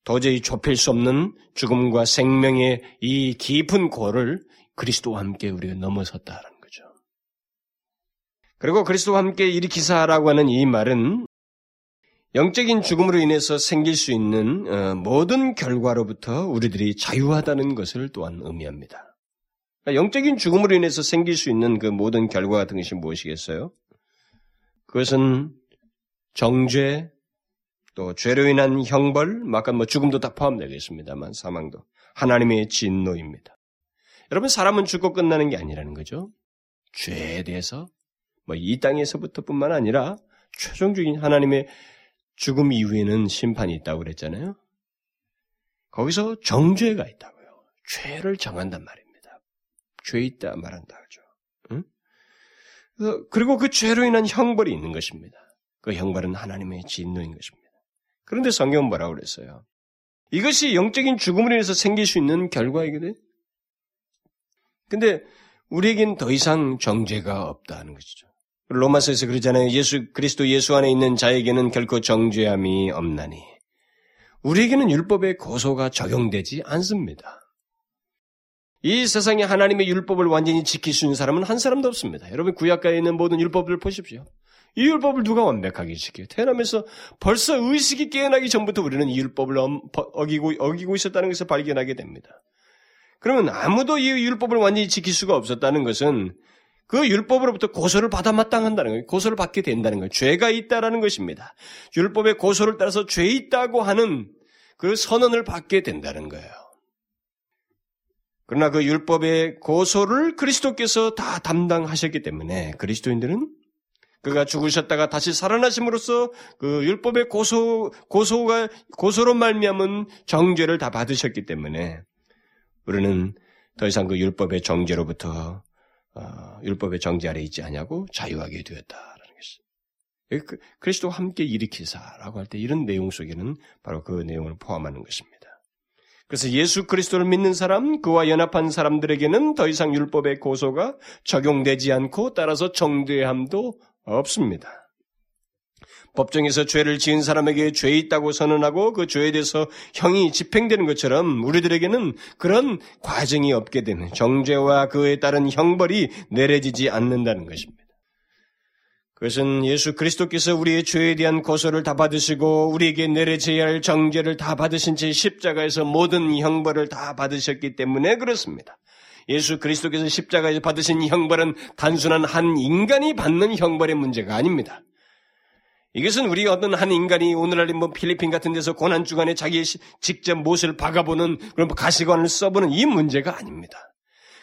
도저히 좁힐 수 없는 죽음과 생명의 이 깊은 고를 그리스도와 함께 우리가 넘어섰다는 그리고 그리스도와 함께 일으키사라고 하는 이 말은 영적인 죽음으로 인해서 생길 수 있는 어, 모든 결과로부터 우리들이 자유하다는 것을 또한 의미합니다. 그러니까 영적인 죽음으로 인해서 생길 수 있는 그 모든 결과 같은 것이 무엇이겠어요? 그것은 정죄, 또 죄로 인한 형벌, 아까 뭐 죽음도 다 포함되겠습니다만 사망도 하나님의 진노입니다. 여러분 사람은 죽고 끝나는 게 아니라는 거죠. 죄에 대해서 뭐 이 땅에서부터뿐만 아니라 최종적인 하나님의 죽음 이후에는 심판이 있다고 그랬잖아요. 거기서 정죄가 있다고요. 죄를 정한단 말입니다. 죄 있다 말한다 하죠. 응? 그리고 그 죄로 인한 형벌이 있는 것입니다. 그 형벌은 하나님의 진노인 것입니다. 그런데 성경은 뭐라고 그랬어요? 이것이 영적인 죽음으로 인해서 생길 수 있는 결과이거든. 근데 우리에겐 더 이상 정죄가 없다는 것이죠. 로마서에서 그러잖아요. 예수 그리스도 예수 안에 있는 자에게는 결코 정죄함이 없나니 우리에게는 율법의 고소가 적용되지 않습니다. 이 세상에 하나님의 율법을 완전히 지킬 수 있는 사람은 한 사람도 없습니다. 여러분 구약가에 있는 모든 율법을 보십시오. 이 율법을 누가 완벽하게 지켜요? 태어나면서 벌써 의식이 깨어나기 전부터 우리는 이 율법을 어기고, 어기고 있었다는 것을 발견하게 됩니다. 그러면 아무도 이 율법을 완전히 지킬 수가 없었다는 것은 그 율법으로부터 고소를 받아 마땅한다는 거예요. 고소를 받게 된다는 거예요. 죄가 있다라는 것입니다. 율법의 고소를 따라서 죄 있다고 하는 그 선언을 받게 된다는 거예요. 그러나 그 율법의 고소를 그리스도께서 다 담당하셨기 때문에 그리스도인들은 그가 죽으셨다가 다시 살아나심으로써 그 율법의 고소 고소가 고소로 말미암은 정죄를 다 받으셨기 때문에 우리는 더 이상 그 율법의 정죄로부터 어, 율법의 정죄 아래 있지 않냐고 자유하게 되었다라는 것이. 그, 그리스도와 함께 일으키사라고 할 때 이런 내용 속에는 바로 그 내용을 포함하는 것입니다. 그래서 예수 그리스도를 믿는 사람, 그와 연합한 사람들에게는 더 이상 율법의 고소가 적용되지 않고 따라서 정죄함도 없습니다. 법정에서 죄를 지은 사람에게 죄 있다고 선언하고 그 죄에 대해서 형이 집행되는 것처럼 우리들에게는 그런 과정이 없게 되는 정죄와 그에 따른 형벌이 내려지지 않는다는 것입니다. 그것은 예수 그리스도께서 우리의 죄에 대한 고소를 다 받으시고 우리에게 내려져야 할 정죄를 다 받으신 채 십자가에서 모든 형벌을 다 받으셨기 때문에 그렇습니다. 예수 그리스도께서 십자가에서 받으신 형벌은 단순한 한 인간이 받는 형벌의 문제가 아닙니다. 이것은 우리 어떤 한 인간이 오늘날 뭐 필리핀 같은 데서 고난 주간에 자기 직접 못을 박아보는 그런 뭐 가시관을 써보는 이 문제가 아닙니다.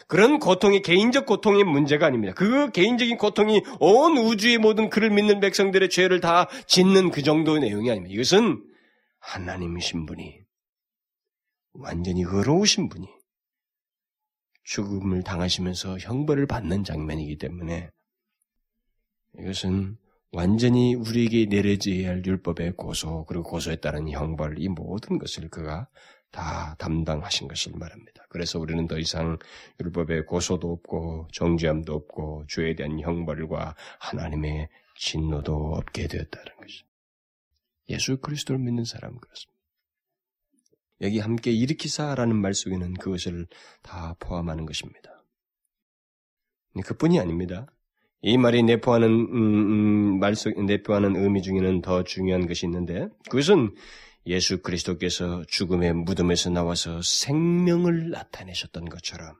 그런 고통이 개인적 고통의 문제가 아닙니다. 그 개인적인 고통이 온 우주의 모든 그를 믿는 백성들의 죄를 다 짓는 그 정도의 내용이 아닙니다. 이것은 하나님이신 분이 완전히 의로우신 분이 죽음을 당하시면서 형벌을 받는 장면이기 때문에 이것은 완전히 우리에게 내려져야 할 율법의 고소, 그리고 고소에 따른 형벌, 이 모든 것을 그가 다 담당하신 것을 말합니다. 그래서 우리는 더 이상 율법의 고소도 없고, 정죄함도 없고, 죄에 대한 형벌과 하나님의 진노도 없게 되었다는 것입니다. 예수 그리스도를 믿는 사람은 그렇습니다. 여기 함께 일으키사라는 말 속에는 그것을 다 포함하는 것입니다. 그뿐이 아닙니다. 이 말이 내포하는 음, 음, 말속 내포하는 의미 중에는 더 중요한 것이 있는데 그것은 예수 그리스도께서 죽음의 무덤에서 나와서 생명을 나타내셨던 것처럼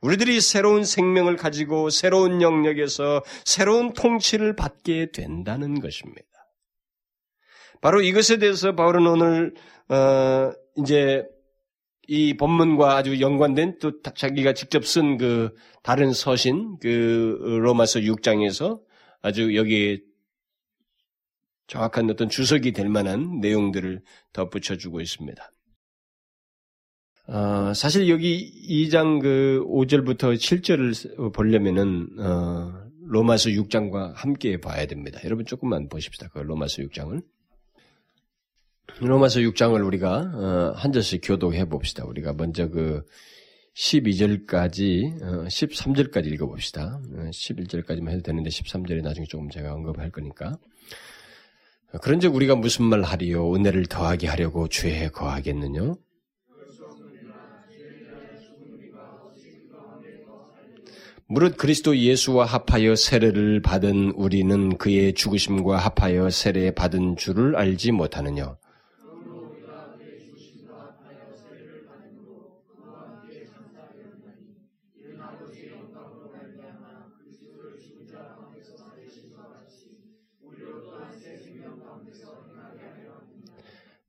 우리들이 새로운 생명을 가지고 새로운 영역에서 새로운 통치를 받게 된다는 것입니다. 바로 이것에 대해서 바울은 오늘 어, 이제 이 본문과 아주 연관된 또 자기가 직접 쓴 그 다른 서신 그 로마서 6장에서 아주 여기에 정확한 어떤 주석이 될 만한 내용들을 덧붙여 주고 있습니다. 어, 사실 여기 2장 그 5절부터 7절을 보려면은 어, 로마서 6장과 함께 봐야 됩니다. 여러분 조금만 보십시다. 그 로마서 6장을. 로마서 6장을 우리가 어, 한 절씩 교독해 봅시다. 우리가 먼저 그 12절까지 13절까지 어, 읽어 봅시다. 11절까지만 어, 해도 되는데 13절에 나중에 조금 제가 언급할 거니까. 그런즉 우리가 무슨 말 하리요? 은혜를 더하게 하려고 죄에 거하겠느냐? 무릇 그리스도 예수와 합하여 세례를 받은 우리는 그의 죽으심과 합하여 세례 받은 줄을 알지 못하느냐.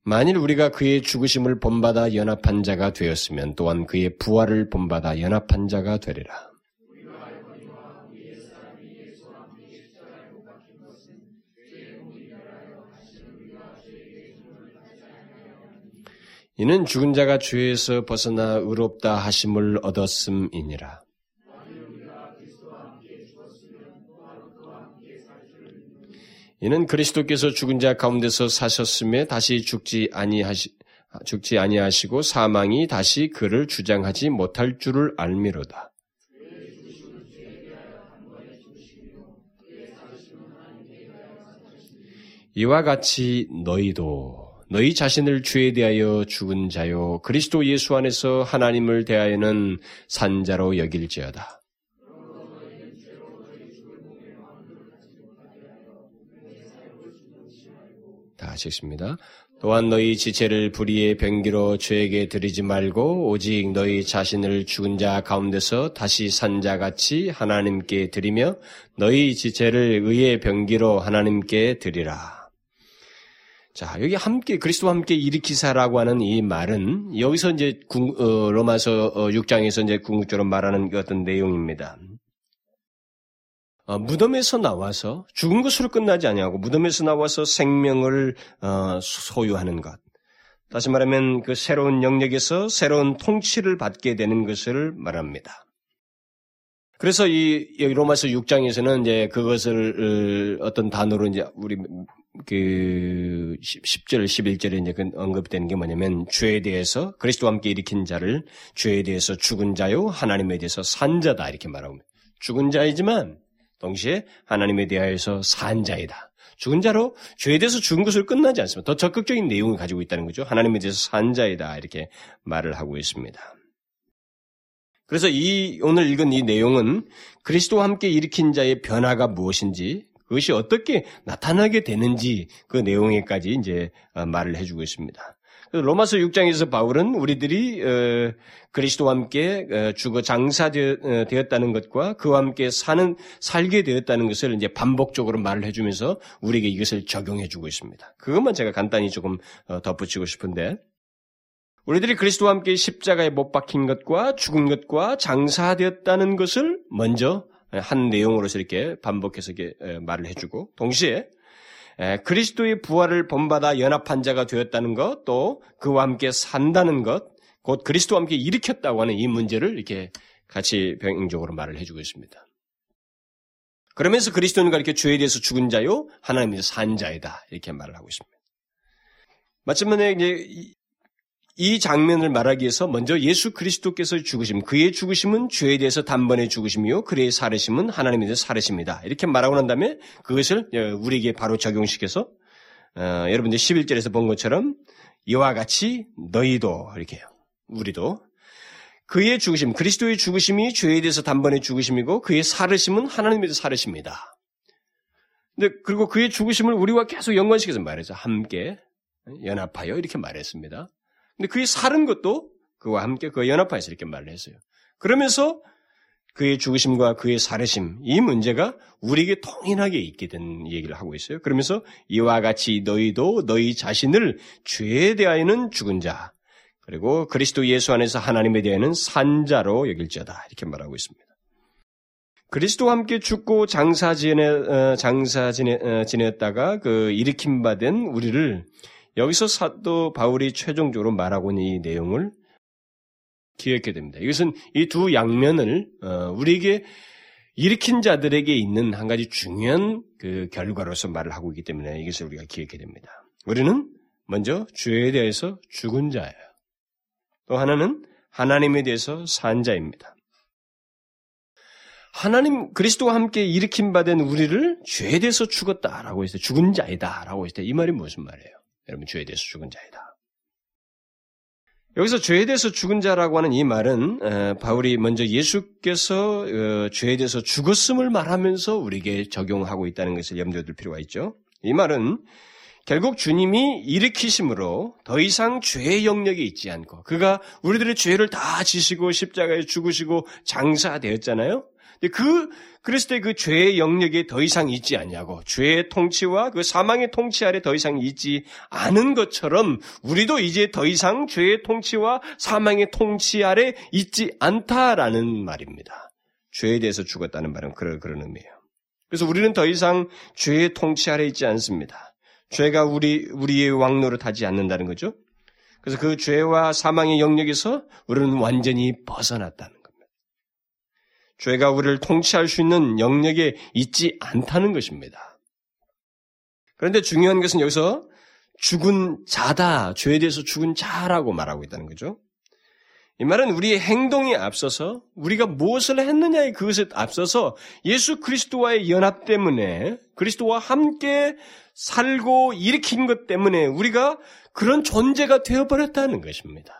만일 우리가 그의 죽으심을 본받아 연합한 자가 되었으면 또한 그의 부활을 본받아 연합한 자가 되리라. 이는 죽은 자가 죄에서 벗어나 의롭다 하심을 얻었음이니라. 이는 그리스도께서 죽은 자 가운데서 사셨음에 다시 죽지 아니하시 죽지 아니하시고 사망이 다시 그를 주장하지 못할 줄을 알미로다. 이와 같이 너희도 너희 자신을 죄에 대하여 죽은 자요 그리스도 예수 안에서 하나님을 대하여는 산자로 여길지어다. 다시 읽습니다. 또한 너희 지체를 불의의 병기로 죄에게 드리지 말고 오직 너희 자신을 죽은 자 가운데서 다시 산 자 같이 하나님께 드리며 너희 지체를 의의 병기로 하나님께 드리라. 자, 여기 함께, 그리스도와 함께 일으키사라고 하는 이 말은 여기서 이제 군, 어, 로마서 6장에서 어, 이제 궁극적으로 말하는 그 어떤 내용입니다. 어, 무덤에서 나와서 죽은 것으로 끝나지 아니하고 무덤에서 나와서 생명을 어, 소유하는 것. 다시 말하면 그 새로운 영역에서 새로운 통치를 받게 되는 것을 말합니다. 그래서 이 로마서 6장에서는 이제 그것을 어, 어떤 단어로 이제 우리 그 10절, 11절에 이제 그 언급되는 게 뭐냐면 죄에 대해서 그리스도와 함께 일으킨 자를 죄에 대해서 죽은 자요 하나님에 대해서 산 자다 이렇게 말하고 죽은 자이지만 동시에 하나님에 대하여서 산 자이다. 죽은 자로 죄에 대해서 죽은 것을 끝나지 않습니다. 더 적극적인 내용을 가지고 있다는 거죠. 하나님에 대해서 산 자이다. 이렇게 말을 하고 있습니다. 그래서 이 오늘 읽은 이 내용은 그리스도와 함께 일으킨 자의 변화가 무엇인지 그것이 어떻게 나타나게 되는지 그 내용에까지 이제 어, 말을 해주고 있습니다. 로마서 6장에서 바울은 우리들이 어, 그리스도와 함께 어, 죽어 장사되었다는 것과 그와 함께 사는 살게 되었다는 것을 이제 반복적으로 말을 해주면서 우리에게 이것을 적용해주고 있습니다. 그것만 제가 간단히 조금 어, 덧붙이고 싶은데 우리들이 그리스도와 함께 십자가에 못 박힌 것과 죽은 것과 장사되었다는 것을 먼저 한 내용으로서 이렇게 반복해서 이렇게 말을 해주고 동시에 그리스도의 부활을 본받아 연합한 자가 되었다는 것, 또 그와 함께 산다는 것, 곧 그리스도와 함께 일으켰다고 하는 이 문제를 이렇게 같이 병행적으로 말을 해주고 있습니다. 그러면서 그리스도인과 이렇게 죄에 대해서 죽은 자요, 하나님의 산 자이다. 이렇게 말을 하고 있습니다. 마침내 이제 이 장면을 말하기 위해서 먼저 예수 그리스도께서 죽으심, 그의 죽으심은 죄에 대해서 단번에 죽으심이요, 그의 살으심은 하나님에 대해서 살으십니다. 이렇게 말하고 난 다음에 그것을 어, 우리에게 바로 적용시켜서 어, 여러분들 11절에서 본 것처럼 이와 같이 너희도 이렇게 우리도 그의 죽으심, 그리스도의 죽으심이 죄에 대해서 단번에 죽으심이고 그의 살으심은 하나님에 대해서 살으십니다. 근데 그리고 그의 죽으심을 우리와 계속 연관시켜서 말해서 함께 연합하여 이렇게 말했습니다. 근데 그의 살은 것도 그와 함께 그 연합하여서 이렇게 말을 했어요. 그러면서 그의 죽으심과 그의 살으심, 이 문제가 우리에게 통인하게 있게 된 얘기를 하고 있어요. 그러면서 이와 같이 너희도 너희 자신을 죄에 대하여는 죽은 자, 그리고 그리스도 예수 안에서 하나님에 대하여는 산자로 여길지어다. 이렇게 말하고 있습니다. 그리스도와 함께 죽고 장사 지내, 어, 장사 지내, 어, 지냈다가 그 일으킴 받은 우리를 여기서 사도 바울이 최종적으로 말하고 있는 이 내용을 기억하게 됩니다. 이것은 이 두 양면을 어, 우리에게 일으킨 자들에게 있는 한 가지 중요한 그 결과로서 말을 하고 있기 때문에 이것을 우리가 기억해야 됩니다. 우리는 먼저 죄에 대해서 죽은 자예요. 또 하나는 하나님에 대해서 산 자입니다. 하나님 그리스도와 함께 일으킴 받은 우리를 죄에 대해서 죽었다라고 했어요. 죽은 자이다라고 했을 때 이 말이 무슨 말이에요? 여러분 죄에 대해서 죽은 자이다. 여기서 죄에 대해서 죽은 자라고 하는 이 말은 바울이 먼저 예수께서 어, 죄에 대해서 죽었음을 말하면서 우리에게 적용하고 있다는 것을 염두에 둘 필요가 있죠. 이 말은 결국 주님이 일으키심으로 더 이상 죄의 영역이 있지 않고 그가 우리들의 죄를 다 지시고 십자가에 죽으시고 장사되었잖아요. 그 그리스도의 그 죄의 영역이 더 이상 있지 않냐고 죄의 통치와 그 사망의 통치 아래 더 이상 있지 않은 것처럼 우리도 이제 더 이상 죄의 통치와 사망의 통치 아래 있지 않다라는 말입니다. 죄에 대해서 죽었다는 말은 그런 그런 의미예요. 그래서 우리는 더 이상 죄의 통치 아래 있지 않습니다. 죄가 우리 우리의 왕노를 타지 않는다는 거죠. 그래서 그 죄와 사망의 영역에서 우리는 완전히 벗어났다는 죄가 우리를 통치할 수 있는 영역에 있지 않다는 것입니다. 그런데 중요한 것은 여기서 죽은 자다, 죄에 대해서 죽은 자라고 말하고 있다는 거죠. 이 말은 우리의 행동에 앞서서 우리가 무엇을 했느냐에 그것에 앞서서 예수 그리스도와의 연합 때문에 그리스도와 함께 살고 일으킨 것 때문에 우리가 그런 존재가 되어버렸다는 것입니다.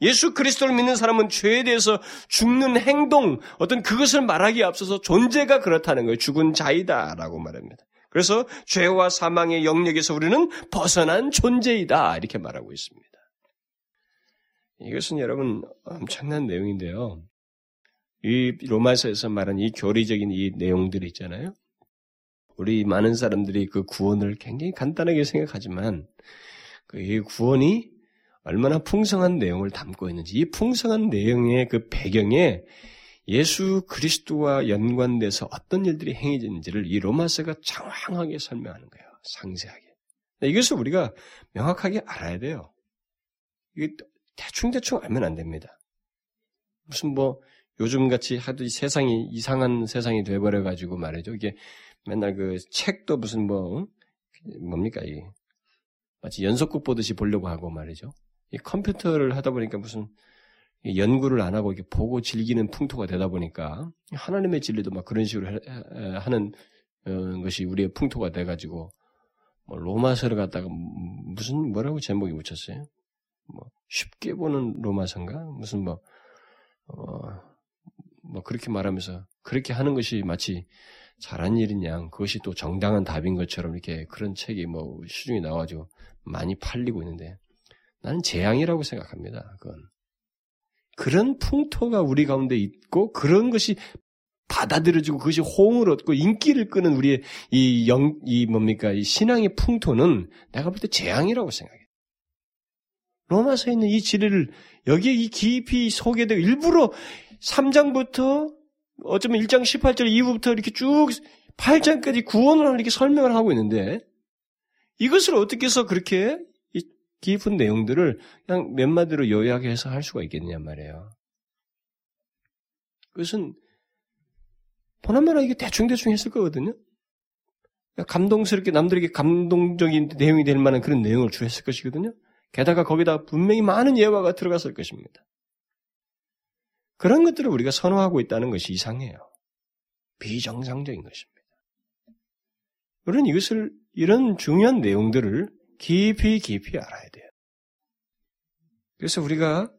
예수 그리스도를 믿는 사람은 죄에 대해서 죽는 행동, 어떤 그것을 말하기에 앞서서 존재가 그렇다는 거예요. 죽은 자이다라고 말합니다. 그래서 죄와 사망의 영역에서 우리는 벗어난 존재이다. 이렇게 말하고 있습니다. 이것은 여러분 엄청난 내용인데요. 이 로마서에서 말한 이 교리적인 이 내용들이 있잖아요. 우리 많은 사람들이 그 구원을 굉장히 간단하게 생각하지만 그 구원이 얼마나 풍성한 내용을 담고 있는지 이 풍성한 내용의 그 배경에 예수 그리스도와 연관돼서 어떤 일들이 행해지는지를 이 로마서가 장황하게 설명하는 거예요. 상세하게. 이것을 우리가 명확하게 알아야 돼요. 이게 대충대충 알면 안 됩니다. 무슨 뭐 요즘 같이 하도 세상이 이상한 세상이 돼버려 가지고 말이죠. 이게 맨날 그 책도 무슨 뭐 뭡니까 이 마치 연속극 보듯이 보려고 하고 말이죠. 이 컴퓨터를 하다 보니까 무슨 연구를 안 하고 이렇게 보고 즐기는 풍토가 되다 보니까 하나님의 진리도 막 그런 식으로 하는 어, 것이 우리의 풍토가 돼가지고 뭐 로마서를 갖다가 무슨 뭐라고 제목이 붙였어요? 뭐 쉽게 보는 로마서인가 무슨 뭐 어, 뭐 그렇게 말하면서 그렇게 하는 것이 마치 잘한 일이냐 그것이 또 정당한 답인 것처럼 이렇게 그런 책이 뭐 시중에 나와가지고 많이 팔리고 있는데 나는 재앙이라고 생각합니다. 그건. 그런 풍토가 우리 가운데 있고 그런 것이 받아들여지고 그것이 호응을 얻고 인기를 끄는 우리의 이 영, 이 뭡니까, 이 신앙의 풍토는 내가 볼 때 재앙이라고 생각해. 로마서에 있는 이 진리를 여기에 이 깊이 소개되고 일부러 3장부터 어쩌면 1장 18절 이후부터 이렇게 쭉 8장까지 구원을 이렇게 설명을 하고 있는데 이것을 어떻게 해서 그렇게 깊은 내용들을 그냥 몇 마디로 요약해서 할 수가 있겠냐 말이에요. 그것은 보나마나 이게 대충대충 했을 거거든요. 감동스럽게 남들에게 감동적인 내용이 될 만한 그런 내용을 주했을 것이거든요. 게다가 거기다 분명히 많은 예화가 들어갔을 것입니다. 그런 것들을 우리가 선호하고 있다는 것이 이상해요. 비정상적인 것입니다. 우리는 이것을, 이런 중요한 내용들을 깊이 깊이 알아야 돼요. 그래서 우리가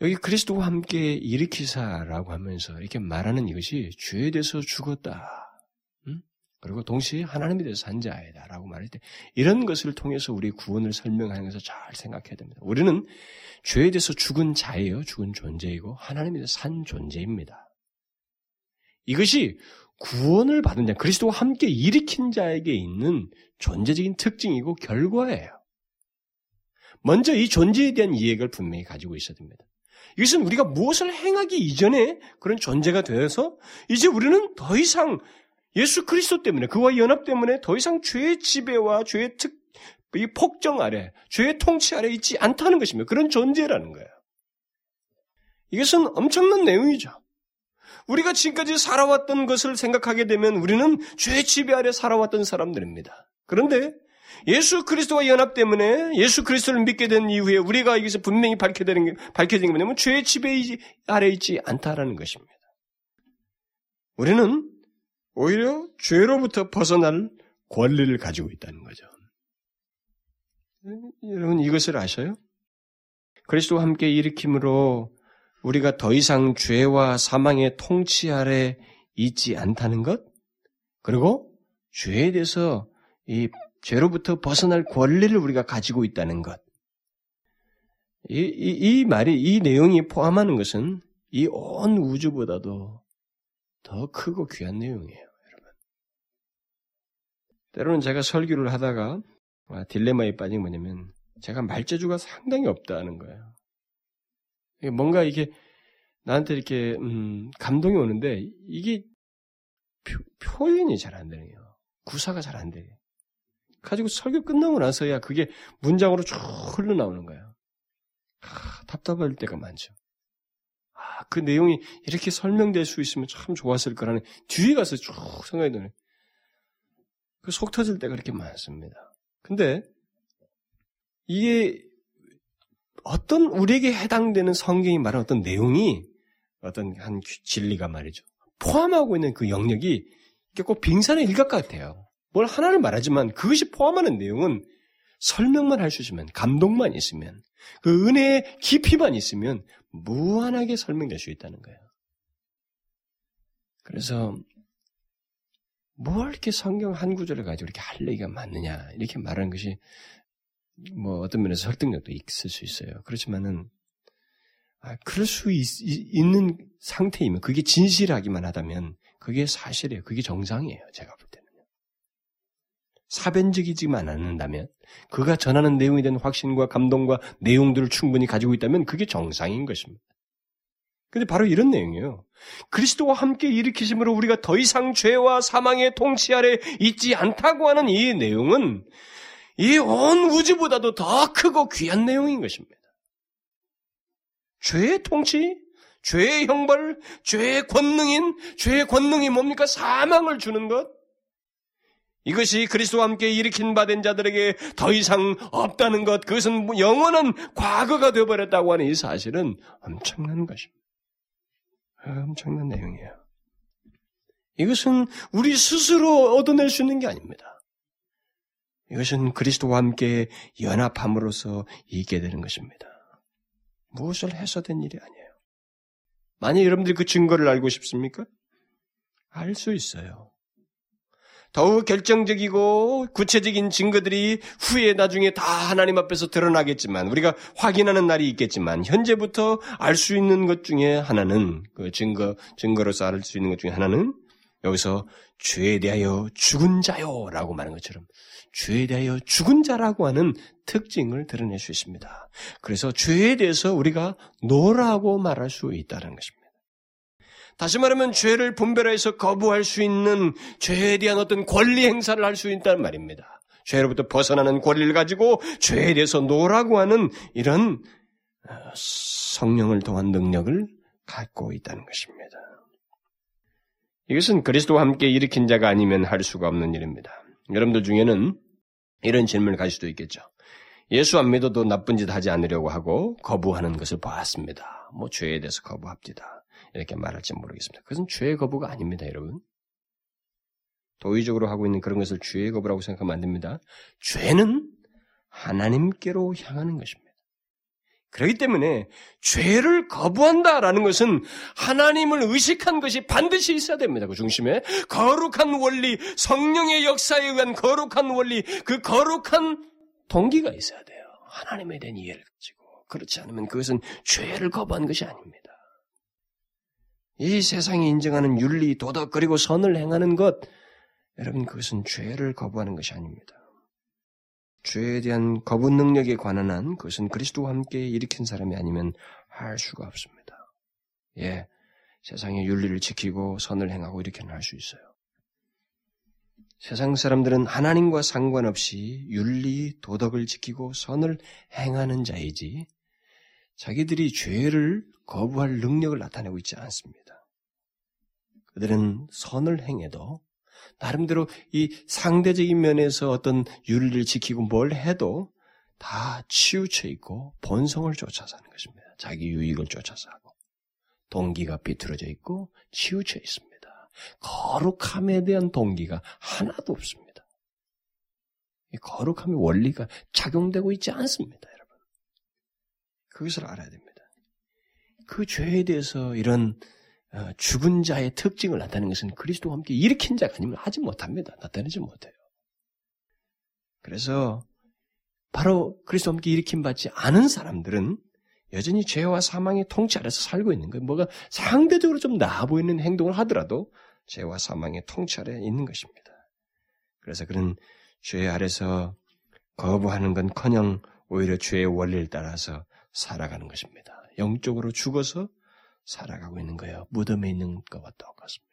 여기 그리스도와 함께 일으키사라고 하면서 이렇게 말하는 이것이 죄에 대해서 죽었다. 그리고 동시에 하나님에 대해서 산 자이다라고 말할 때 이런 것을 통해서 우리 구원을 설명하는 것을 잘 생각해야 됩니다. 우리는 죄에 대해서 죽은 자예요. 죽은 존재이고 하나님에 대해서 산 존재입니다. 이것이 구원을 받은 자, 그리스도와 함께 일으킨 자에게 있는 존재적인 특징이고 결과예요. 먼저 이 존재에 대한 이해를 분명히 가지고 있어야 됩니다. 이것은 우리가 무엇을 행하기 이전에 그런 존재가 되어서 이제 우리는 더 이상 예수 그리스도 때문에 그와 연합 때문에 더 이상 죄의 지배와 죄의 특, 이 폭정 아래, 죄의 통치 아래 있지 않다는 것입니다. 그런 존재라는 거예요. 이것은 엄청난 내용이죠. 우리가 지금까지 살아왔던 것을 생각하게 되면 우리는 죄의 지배 아래 살아왔던 사람들입니다. 그런데 예수 그리스도와 연합 때문에 예수 그리스도를 믿게 된 이후에 우리가 여기서 분명히 밝혀지는 게, 밝혀진 게 뭐냐면 죄의 지배 아래 있지 않다라는 것입니다. 우리는 오히려 죄로부터 벗어날 권리를 가지고 있다는 거죠. 여러분 이것을 아셔요? 그리스도와 함께 일으킴으로 우리가 더 이상 죄와 사망의 통치 아래 있지 않다는 것, 그리고 죄에 대해서 이 죄로부터 벗어날 권리를 우리가 가지고 있다는 것. 이, 이, 이 말이, 이 내용이 포함하는 것은 이 온 우주보다도 더 크고 귀한 내용이에요, 여러분. 때로는 제가 설교를 하다가 딜레마에 빠진 뭐냐면 제가 말재주가 상당히 없다는 거예요. 뭔가 이게 나한테 이렇게 음, 감동이 오는데 이게 표, 현이 잘 안 되네요. 구사가 잘 안 돼. 가지고 설교 끝나고 나서야 그게 문장으로 쭉 흘러나오는 거예요. 아, 답답할 때가 많죠. 아, 그 내용이 이렇게 설명될 수 있으면 참 좋았을 거라는 뒤에 가서 쭉 생각이 드네. 그속 터질 때가 그렇게 많습니다. 근데 이게 어떤 우리에게 해당되는 성경이 말하는 어떤 내용이 어떤 한 진리가 말이죠. 포함하고 있는 그 영역이 꼭 빙산의 일각 같아요. 뭘 하나를 말하지만 그것이 포함하는 내용은 설명만 할 수 있으면, 감동만 있으면, 그 은혜의 깊이만 있으면 무한하게 설명될 수 있다는 거예요. 그래서 뭘 이렇게 성경 한 구절을 가지고 이렇게 할 얘기가 많느냐 이렇게 말하는 것이 뭐 어떤 면에서 설득력도 있을 수 있어요. 그렇지만은 아, 그럴 수 있, 는 상태이면 그게 진실하기만 하다면 그게 사실이에요. 그게 정상이에요. 제가 볼 때는. 사변적이지만 않는다면 그가 전하는 내용에 대한 확신과 감동과 내용들을 충분히 가지고 있다면 그게 정상인 것입니다. 근데 바로 이런 내용이에요. 그리스도와 함께 일으키심으로 우리가 더 이상 죄와 사망의 통치 아래 있지 않다고 하는 이 내용은 이 온 우주보다도 더 크고 귀한 내용인 것입니다. 죄의 통치, 죄의 형벌, 죄의 권능인, 죄의 권능이 뭡니까? 사망을 주는 것. 이것이 그리스도와 함께 일으킨 바된 자들에게 더 이상 없다는 것, 그것은 영원한 과거가 되어버렸다고 하는 이 사실은 엄청난 것입니다. 엄청난 내용이에요. 이것은 우리 스스로 얻어낼 수 있는 게 아닙니다. 이것은 그리스도와 함께 연합함으로써 있게 되는 것입니다. 무엇을 해서 된 일이 아니에요. 만약 여러분들이 그 증거를 알고 싶습니까? 알 수 있어요. 더욱 결정적이고 구체적인 증거들이 후에 나중에 다 하나님 앞에서 드러나겠지만 우리가 확인하는 날이 있겠지만 현재부터 알 수 있는 것 중에 하나는 그 증거 증거로서 알 수 있는 것 중에 하나는 여기서 죄에 대하여 죽은 자요라고 말하는 것처럼 죄에 대하여 죽은 자라고 하는 특징을 드러낼 수 있습니다. 그래서 죄에 대해서 우리가 no라고 말할 수 있다는 것입니다. 다시 말하면 죄를 분별해서 거부할 수 있는 죄에 대한 어떤 권리 행사를 할 수 있다는 말입니다. 죄로부터 벗어나는 권리를 가지고 죄에 대해서 no라고 하는 이런 어, 성령을 통한 능력을 갖고 있다는 것입니다. 이것은 그리스도와 함께 일으킨 자가 아니면 할 수가 없는 일입니다. 여러분들 중에는 이런 질문을 가질 수도 있겠죠. 예수 안 믿어도 나쁜 짓 하지 않으려고 하고 거부하는 것을 보았습니다. 뭐 죄에 대해서 거부합니다. 이렇게 말할지 모르겠습니다. 그것은 죄의 거부가 아닙니다, 여러분. 도의적으로 하고 있는 그런 것을 죄의 거부라고 생각하면 안 됩니다. 죄는 하나님께로 향하는 것입니다. 그렇기 때문에 죄를 거부한다라는 것은 하나님을 의식한 것이 반드시 있어야 됩니다. 그 중심에 거룩한 원리, 성령의 역사에 의한 거룩한 원리, 그 거룩한 동기가 있어야 돼요. 하나님에 대한 이해를 가지고 그렇지 않으면 그것은 죄를 거부한 것이 아닙니다. 이 세상이 인정하는 윤리, 도덕 그리고 선을 행하는 것, 여러분 그것은 죄를 거부하는 것이 아닙니다. 죄에 대한 거부 능력에 관한 한 그것은 그리스도와 함께 일으킨 사람이 아니면 할 수가 없습니다. 예, 세상의 윤리를 지키고 선을 행하고 이렇게는 할 수 있어요. 세상 사람들은 하나님과 상관없이 윤리, 도덕을 지키고 선을 행하는 자이지 자기들이 죄를 거부할 능력을 나타내고 있지 않습니다. 그들은 선을 행해도 나름대로 이 상대적인 면에서 어떤 윤리를 지키고 뭘 해도 다 치우쳐 있고 본성을 쫓아 사는 것입니다. 자기 유익을 쫓아서 하고 동기가 비틀어져 있고 치우쳐 있습니다. 거룩함에 대한 동기가 하나도 없습니다. 이 거룩함의 원리가 작용되고 있지 않습니다, 여러분. 그것을 알아야 됩니다. 그 죄에 대해서 이런 어, 죽은 자의 특징을 나타내는 것은 그리스도와 함께 일으킨 자가 아니면 하지 못합니다. 나타내지 못해요. 그래서 바로 그리스도와 함께 일으킴 받지 않은 사람들은 여전히 죄와 사망의 통치 아래서 살고 있는 거예요. 뭐가 상대적으로 좀 나아 보이는 행동을 하더라도 죄와 사망의 통치 아래 있는 것입니다. 그래서 그런 죄 아래서 거부하는 건 커녕 오히려 죄의 원리를 따라서 살아가는 것입니다. 영적으로 죽어서 살아가고 있는 거예요. 무덤에 있는 것과 똑같습니다.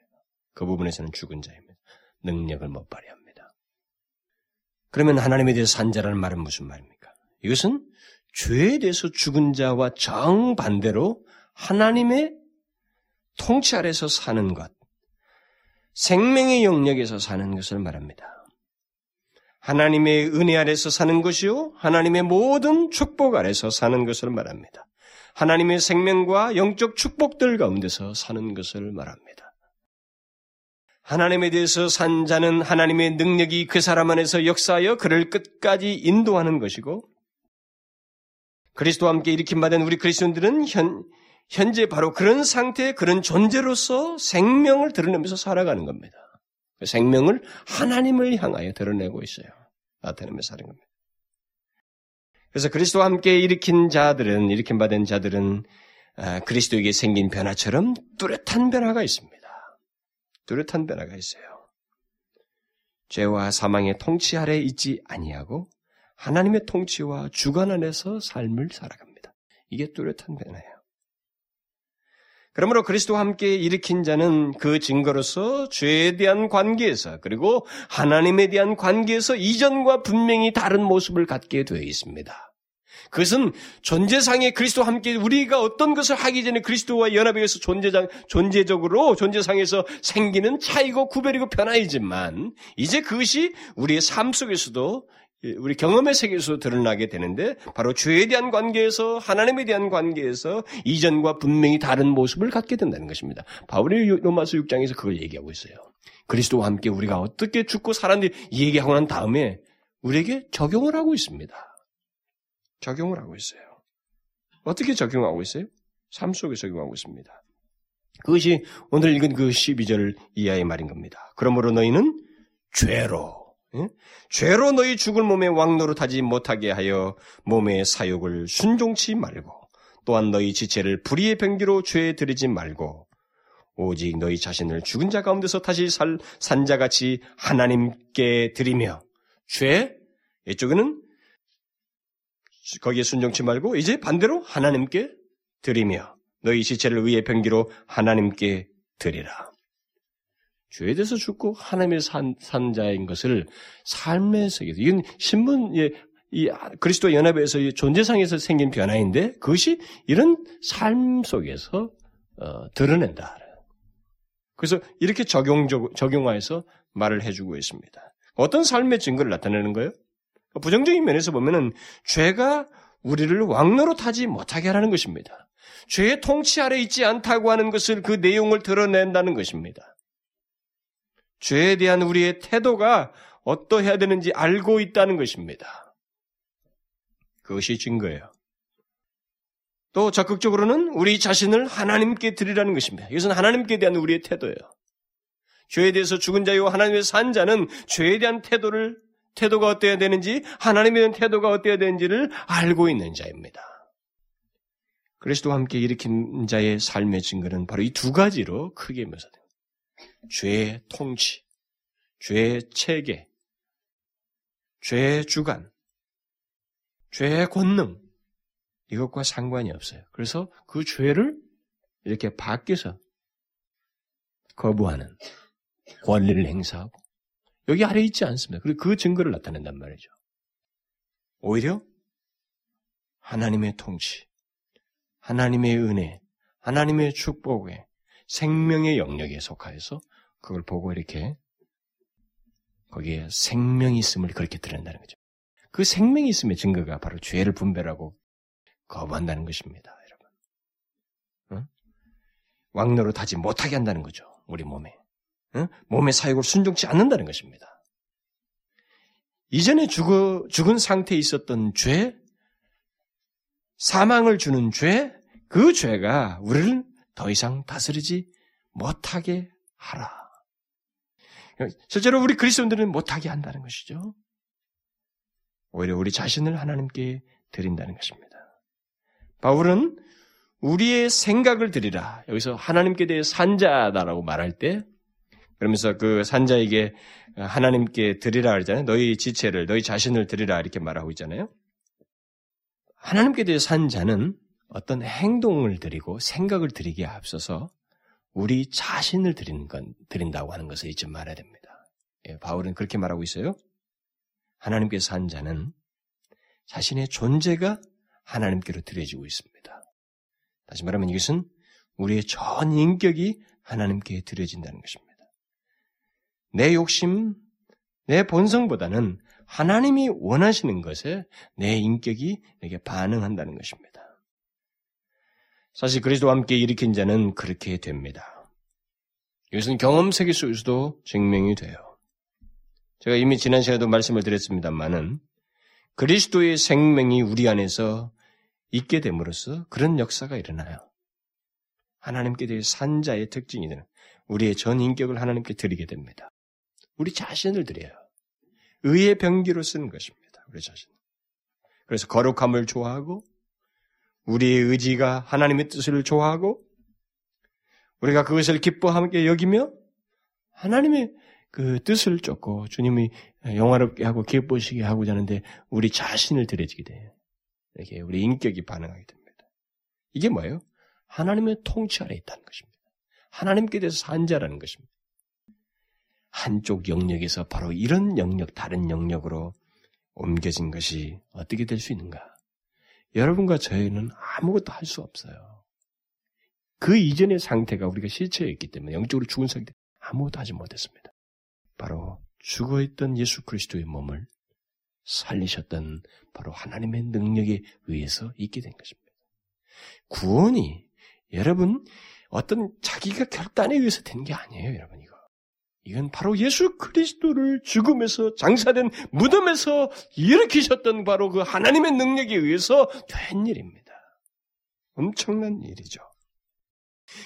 그 부분에서는 죽은 자입니다. 능력을 못 발휘합니다. 그러면 하나님에 대해서 산 자라는 말은 무슨 말입니까? 이것은 죄에 대해서 죽은 자와 정반대로 하나님의 통치 아래서 사는 것, 생명의 영역에서 사는 것을 말합니다. 하나님의 은혜 아래서 사는 것이요, 하나님의 모든 축복 아래서 사는 것을 말합니다. 하나님의 생명과 영적 축복들 가운데서 사는 것을 말합니다. 하나님에 대해서 산 자는 하나님의 능력이 그 사람 안에서 역사하여 그를 끝까지 인도하는 것이고, 그리스도와 함께 일으킴 받은 우리 그리스도인들은 현, 현재 바로 그런 상태의 그런 존재로서 생명을 드러내면서 살아가는 겁니다. 그 생명을 하나님을 향하여 드러내고 있어요. 나타내면서 사는 겁니다. 그래서 그리스도와 함께 일으킨 자들은, 일으킨 받은 자들은 아, 그리스도에게 생긴 변화처럼 뚜렷한 변화가 있습니다. 뚜렷한 변화가 있어요. 죄와 사망의 통치 아래 있지 아니하고 하나님의 통치와 주관 안에서 삶을 살아갑니다. 이게 뚜렷한 변화예요. 그러므로 그리스도와 함께 일으킨 자는 그 증거로서 죄에 대한 관계에서 그리고 하나님에 대한 관계에서 이전과 분명히 다른 모습을 갖게 되어 있습니다. 그것은 존재상의 그리스도와 함께 우리가 어떤 것을 하기 전에 그리스도와 연합에 의해서 존재장, 존재적으로 존재상에서 생기는 차이고 구별이고 변화이지만 이제 그것이 우리의 삶 속에서도 우리 경험의 세계에서 드러나게 되는데 바로 죄에 대한 관계에서 하나님에 대한 관계에서 이전과 분명히 다른 모습을 갖게 된다는 것입니다. 바울이 로마서 6장에서 그걸 얘기하고 있어요. 그리스도와 함께 우리가 어떻게 죽고 살았는지 얘기하고 난 다음에 우리에게 적용을 하고 있습니다. 적용을 하고 있어요. 어떻게 적용하고 있어요? 삶 속에 적용하고 있습니다. 그것이 오늘 읽은 그 12절 이하의 말인 겁니다. 그러므로 너희는 죄로 예? 죄로 너희 죽을 몸에 왕노릇하지 못하게 하여 몸의 사욕을 순종치 말고 또한 너희 지체를 불의의 병기로 죄에 들이지 말고 오직 너희 자신을 죽은 자 가운데서 다시 살 산자같이 하나님께 드리며 죄 이쪽에는 거기에 순종치 말고 이제 반대로 하나님께 드리며 너희 지체를 의의 병기로 하나님께 드리라. 죄에 대해서 죽고 하나님의 산, 산 자인 것을 삶의 세계에서 이건 신문 예, 이 그리스도 연합에서 존재상에서 생긴 변화인데 그것이 이런 삶 속에서 어, 드러낸다. 그래서 이렇게 적용 적용화해서 말을 해주고 있습니다. 어떤 삶의 증거를 나타내는 거예요? 부정적인 면에서 보면은 죄가 우리를 왕노로 타지 못하게 하라는 것입니다. 죄의 통치 아래 있지 않다고 하는 것을 그 내용을 드러낸다는 것입니다. 죄에 대한 우리의 태도가 어떠해야 되는지 알고 있다는 것입니다. 그것이 증거예요. 또 적극적으로는 우리 자신을 하나님께 드리라는 것입니다. 이것은 하나님께 대한 우리의 태도예요. 죄에 대해서 죽은 자요 하나님의 산 자는 죄에 대한 태도를 태도가 어때야 되는지 하나님에 대한 태도가 어때야 되는지를 알고 있는 자입니다. 그리스도와 함께 일으킨 자의 삶의 증거는 바로 이 두 가지로 크게 묘사됩니다. 죄의 통치, 죄의 체계, 죄의 주관, 죄의 권능, 이것과 상관이 없어요. 그래서 그 죄를 이렇게 밖에서 거부하는 권리를 행사하고 여기 아래 있지 않습니다. 그리고 그 증거를 나타낸단 말이죠. 오히려 하나님의 통치, 하나님의 은혜, 하나님의 축복에 생명의 영역에 속하여서 그걸 보고 이렇게 거기에 생명이 있음을 그렇게 드러낸다는 거죠. 그 생명이 있음의 증거가 바로 죄를 분별하고 거부한다는 것입니다, 여러분. 응? 왕노로 타지 못하게 한다는 거죠, 우리 몸에. 응? 몸의 사역을 순종치 않는다는 것입니다. 이전에 죽어, 죽은 상태에 있었던 죄, 사망을 주는 죄, 그 죄가 우리를 더 이상 다스리지 못하게 하라. 실제로 우리 그리스도인들은 못하게 한다는 것이죠. 오히려 우리 자신을 하나님께 드린다는 것입니다. 바울은 우리의 생각을 드리라. 여기서 하나님께 대해 산자다라고 말할 때, 그러면서 그 산자에게 하나님께 드리라 그러잖아요. 너희 지체를, 너희 자신을 드리라 이렇게 말하고 있잖아요. 하나님께 대해 산 자는 어떤 행동을 드리고 생각을 드리기에 앞서서 우리 자신을 드리는 건, 드린다고 하는 것을 잊지 말아야 됩니다. 예, 바울은 그렇게 말하고 있어요. 하나님께서 산 자는 자신의 존재가 하나님께로 드려지고 있습니다. 다시 말하면 이것은 우리의 전 인격이 하나님께 드려진다는 것입니다. 내 욕심, 내 본성보다는 하나님이 원하시는 것에 내 인격이 내게 반응한다는 것입니다. 사실 그리스도와 함께 일으킨 자는 그렇게 됩니다. 이것은 경험 세계 속에서도 증명이 돼요. 제가 이미 지난 시간에도 말씀을 드렸습니다만은 그리스도의 생명이 우리 안에서 있게 됨으로써 그런 역사가 일어나요. 하나님께 대해 산자의 특징이 되는 우리의 전 인격을 하나님께 드리게 됩니다. 우리 자신을 드려요. 의의 병기로 쓰는 것입니다. 우리 자신. 그래서 거룩함을 좋아하고 우리의 의지가 하나님의 뜻을 좋아하고 우리가 그것을 기뻐하게 여기며 하나님의 그 뜻을 쫓고 주님이 영화롭게 하고 기뻐시게 하고자 하는데 우리 자신을 드려지게 돼요. 이렇게 우리 인격이 반응하게 됩니다. 이게 뭐예요? 하나님의 통치 아래 있다는 것입니다. 하나님께 대해서 산 자라는 것입니다. 한쪽 영역에서 바로 이런 영역, 다른 영역으로 옮겨진 것이 어떻게 될 수 있는가? 여러분과 저희는 아무것도 할 수 없어요. 그 이전의 상태가 우리가 실체였기 때문에 영적으로 죽은 상태 아무것도 하지 못했습니다. 바로 죽어 있던 예수 그리스도의 몸을 살리셨던 바로 하나님의 능력에 의해서 있게 된 것입니다. 구원이 여러분 어떤 자기가 결단에 의해서 된 게 아니에요, 여러분 이거. 이건 바로 예수 그리스도를 죽음에서 장사된 무덤에서 일으키셨던 바로 그 하나님의 능력에 의해서 된 일입니다. 엄청난 일이죠.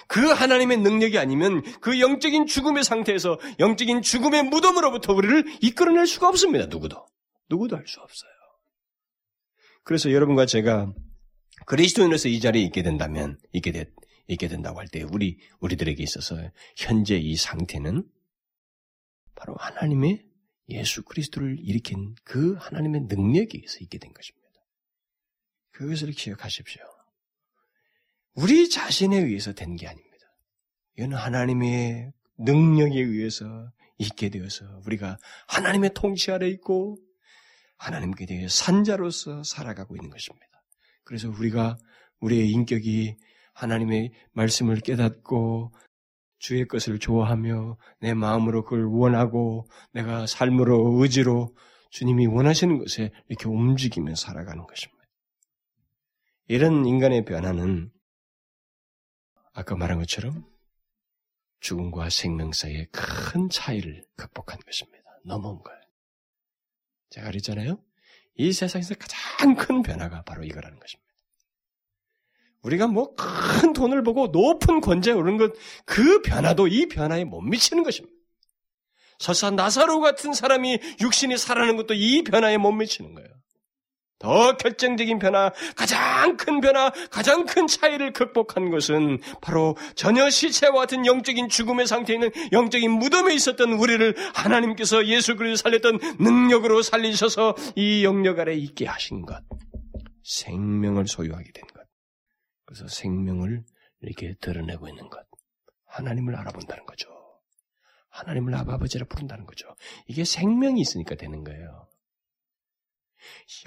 그 하나님의 능력이 아니면 그 영적인 죽음의 상태에서 영적인 죽음의 무덤으로부터 우리를 이끌어낼 수가 없습니다. 누구도. 누구도 할 수 없어요. 그래서 여러분과 제가 그리스도인으로서 이 자리에 있게 된다면, 있게, 되, 있게 된다고 할 때, 우리, 우리들에게 있어서 현재 이 상태는 바로 하나님의 예수 그리스도를 일으킨 그 하나님의 능력에 의해서 있게 된 것입니다. 그것을 기억하십시오. 우리 자신에 의해서 된 게 아닙니다. 이건 하나님의 능력에 의해서 있게 되어서 우리가 하나님의 통치 아래 있고 하나님께 대해 산자로서 살아가고 있는 것입니다. 그래서 우리가 우리의 인격이 하나님의 말씀을 깨닫고 주의 것을 좋아하며 내 마음으로 그걸 원하고 내가 삶으로 의지로 주님이 원하시는 것에 이렇게 움직이며 살아가는 것입니다. 이런 인간의 변화는 아까 말한 것처럼 죽음과 생명 사이의 큰 차이를 극복한 것입니다. 넘어온 거예요. 제가 그랬잖아요. 이 세상에서 가장 큰 변화가 바로 이거라는 것입니다. 우리가 뭐 큰 돈을 보고 높은 권좌에 오르는 것, 그 변화도 이 변화에 못 미치는 것입니다. 설사 나사로 같은 사람이 육신이 살아나는 것도 이 변화에 못 미치는 거예요. 더 결정적인 변화, 가장 큰 변화, 가장 큰 차이를 극복한 것은 바로 전혀 시체와 같은 영적인 죽음의 상태에 있는 영적인 무덤에 있었던 우리를 하나님께서 예수 그리스도 살렸던 능력으로 살리셔서 이 영역 아래 있게 하신 것. 생명을 소유하게 된 것. 그래서 생명을 이렇게 드러내고 있는 것. 하나님을 알아본다는 거죠. 하나님을 아버지라 부른다는 거죠. 이게 생명이 있으니까 되는 거예요.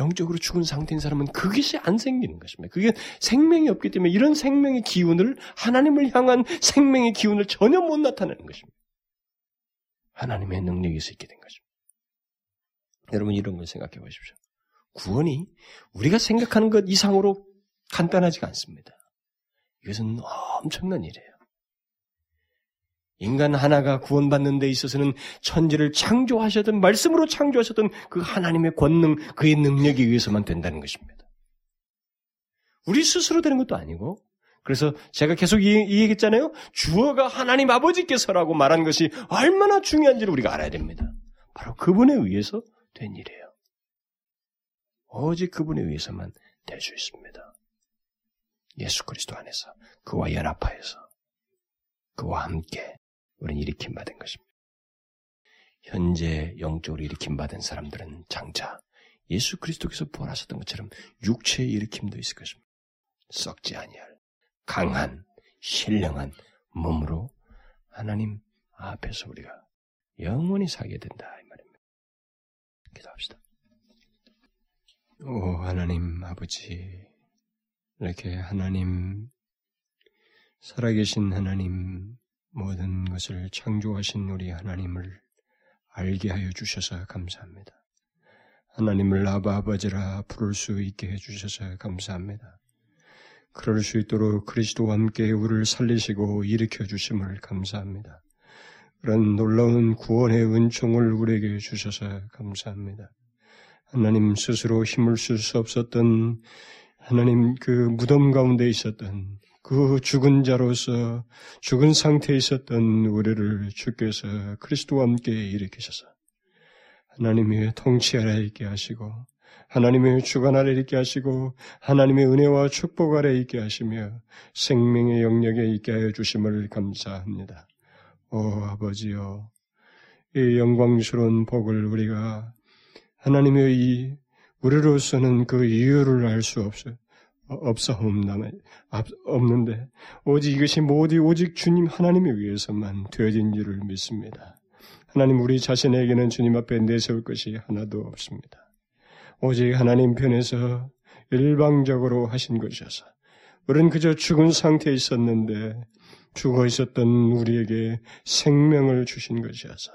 영적으로 죽은 상태인 사람은 그것이 안 생기는 것입니다. 그게 생명이 없기 때문에 이런 생명의 기운을 하나님을 향한 생명의 기운을 전혀 못 나타내는 것입니다. 하나님의 능력이 있게 된 것입니다. 여러분 이런 걸 생각해 보십시오. 구원이 우리가 생각하는 것 이상으로 간단하지가 않습니다. 이것은 엄청난 일이에요. 인간 하나가 구원받는 데 있어서는 천지를 창조하셨던 말씀으로 창조하셨던 그 하나님의 권능, 그의 능력에 의해서만 된다는 것입니다. 우리 스스로 되는 것도 아니고 그래서 제가 계속 이, 이 얘기했잖아요. 주어가 하나님 아버지께서라고 말한 것이 얼마나 중요한지를 우리가 알아야 됩니다. 바로 그분에 의해서 된 일이에요. 오직 그분에 의해서만 될 수 있습니다. 예수 그리스도 안에서 그와 연합하여서 그와 함께 우리는 일으킴 받은 것입니다. 현재 영적으로 일으킴 받은 사람들은 장차 예수 그리스도께서 부활하셨던 것처럼 육체의 일으킴도 있을 것입니다. 썩지 아니할 강한 신령한 몸으로 하나님 앞에서 우리가 영원히 살게 된다 이 말입니다. 기도합시다. 오 하나님 아버지 이렇게 하나님 살아계신 하나님 모든 것을 창조하신 우리 하나님을 알게 하여 주셔서 감사합니다. 하나님을 아바 아버지라 부를 수 있게 해 주셔서 감사합니다. 그럴 수 있도록 그리스도와 함께 우리를 살리시고 일으켜 주심을 감사합니다. 그런 놀라운 구원의 은총을 우리에게 주셔서 감사합니다. 하나님 스스로 힘을 쓸 수 없었던 하나님 그 무덤 가운데 있었던 그 죽은 자로서 죽은 상태에 있었던 우리를 주께서 그리스도와 함께 일으키셔서 하나님의 통치 아래 있게 하시고 하나님의 주관 아래 있게 하시고 하나님의 은혜와 축복 아래 있게 하시며 생명의 영역에 있게 하여 주심을 감사합니다. 오 아버지여 이 영광스러운 복을 우리가 하나님의 이 우리로서는 그 이유를 알 수 없어요. 없사옵나 없는데 오직 이것이 모두 오직 주님 하나님에 의해서만 되어진 줄을 믿습니다. 하나님 우리 자신에게는 주님 앞에 내세울 것이 하나도 없습니다. 오직 하나님 편에서 일방적으로 하신 것이어서 우리는 그저 죽은 상태에 있었는데 죽어 있었던 우리에게 생명을 주신 것이어서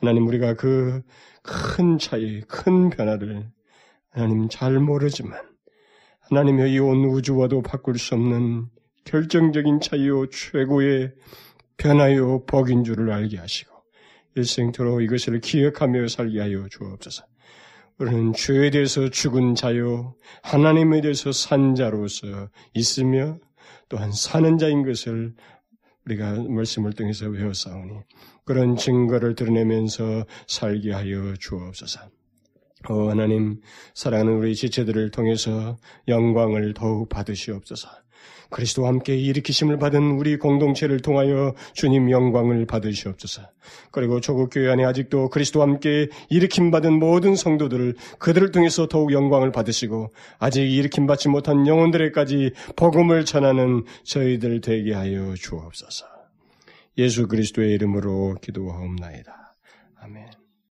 하나님 우리가 그 큰 차이, 큰 변화를 하나님 잘 모르지만 하나님의 이 온 우주와도 바꿀 수 없는 결정적인 차이요 최고의 변화요 복인 줄을 알게 하시고 일생토록 이것을 기억하며 살게 하여 주옵소서. 우리는 죄에 대해서 죽은 자요 하나님에 대해서 산 자로서 있으며 또한 사는 자인 것을 우리가 말씀을 통해서 외워싸우니 그런 증거를 드러내면서 살게 하여 주옵소서. 오 하나님 사랑하는 우리 지체들을 통해서 영광을 더욱 받으시옵소서. 그리스도와 함께 일으키심을 받은 우리 공동체를 통하여 주님 영광을 받으시옵소서. 그리고 조국 교회 안에 아직도 그리스도와 함께 일으킴 받은 모든 성도들을 그들을 통해서 더욱 영광을 받으시고 아직 일으킴 받지 못한 영혼들에까지 복음을 전하는 저희들 되게 하여 주옵소서. 예수 그리스도의 이름으로 기도하옵나이다. 아멘.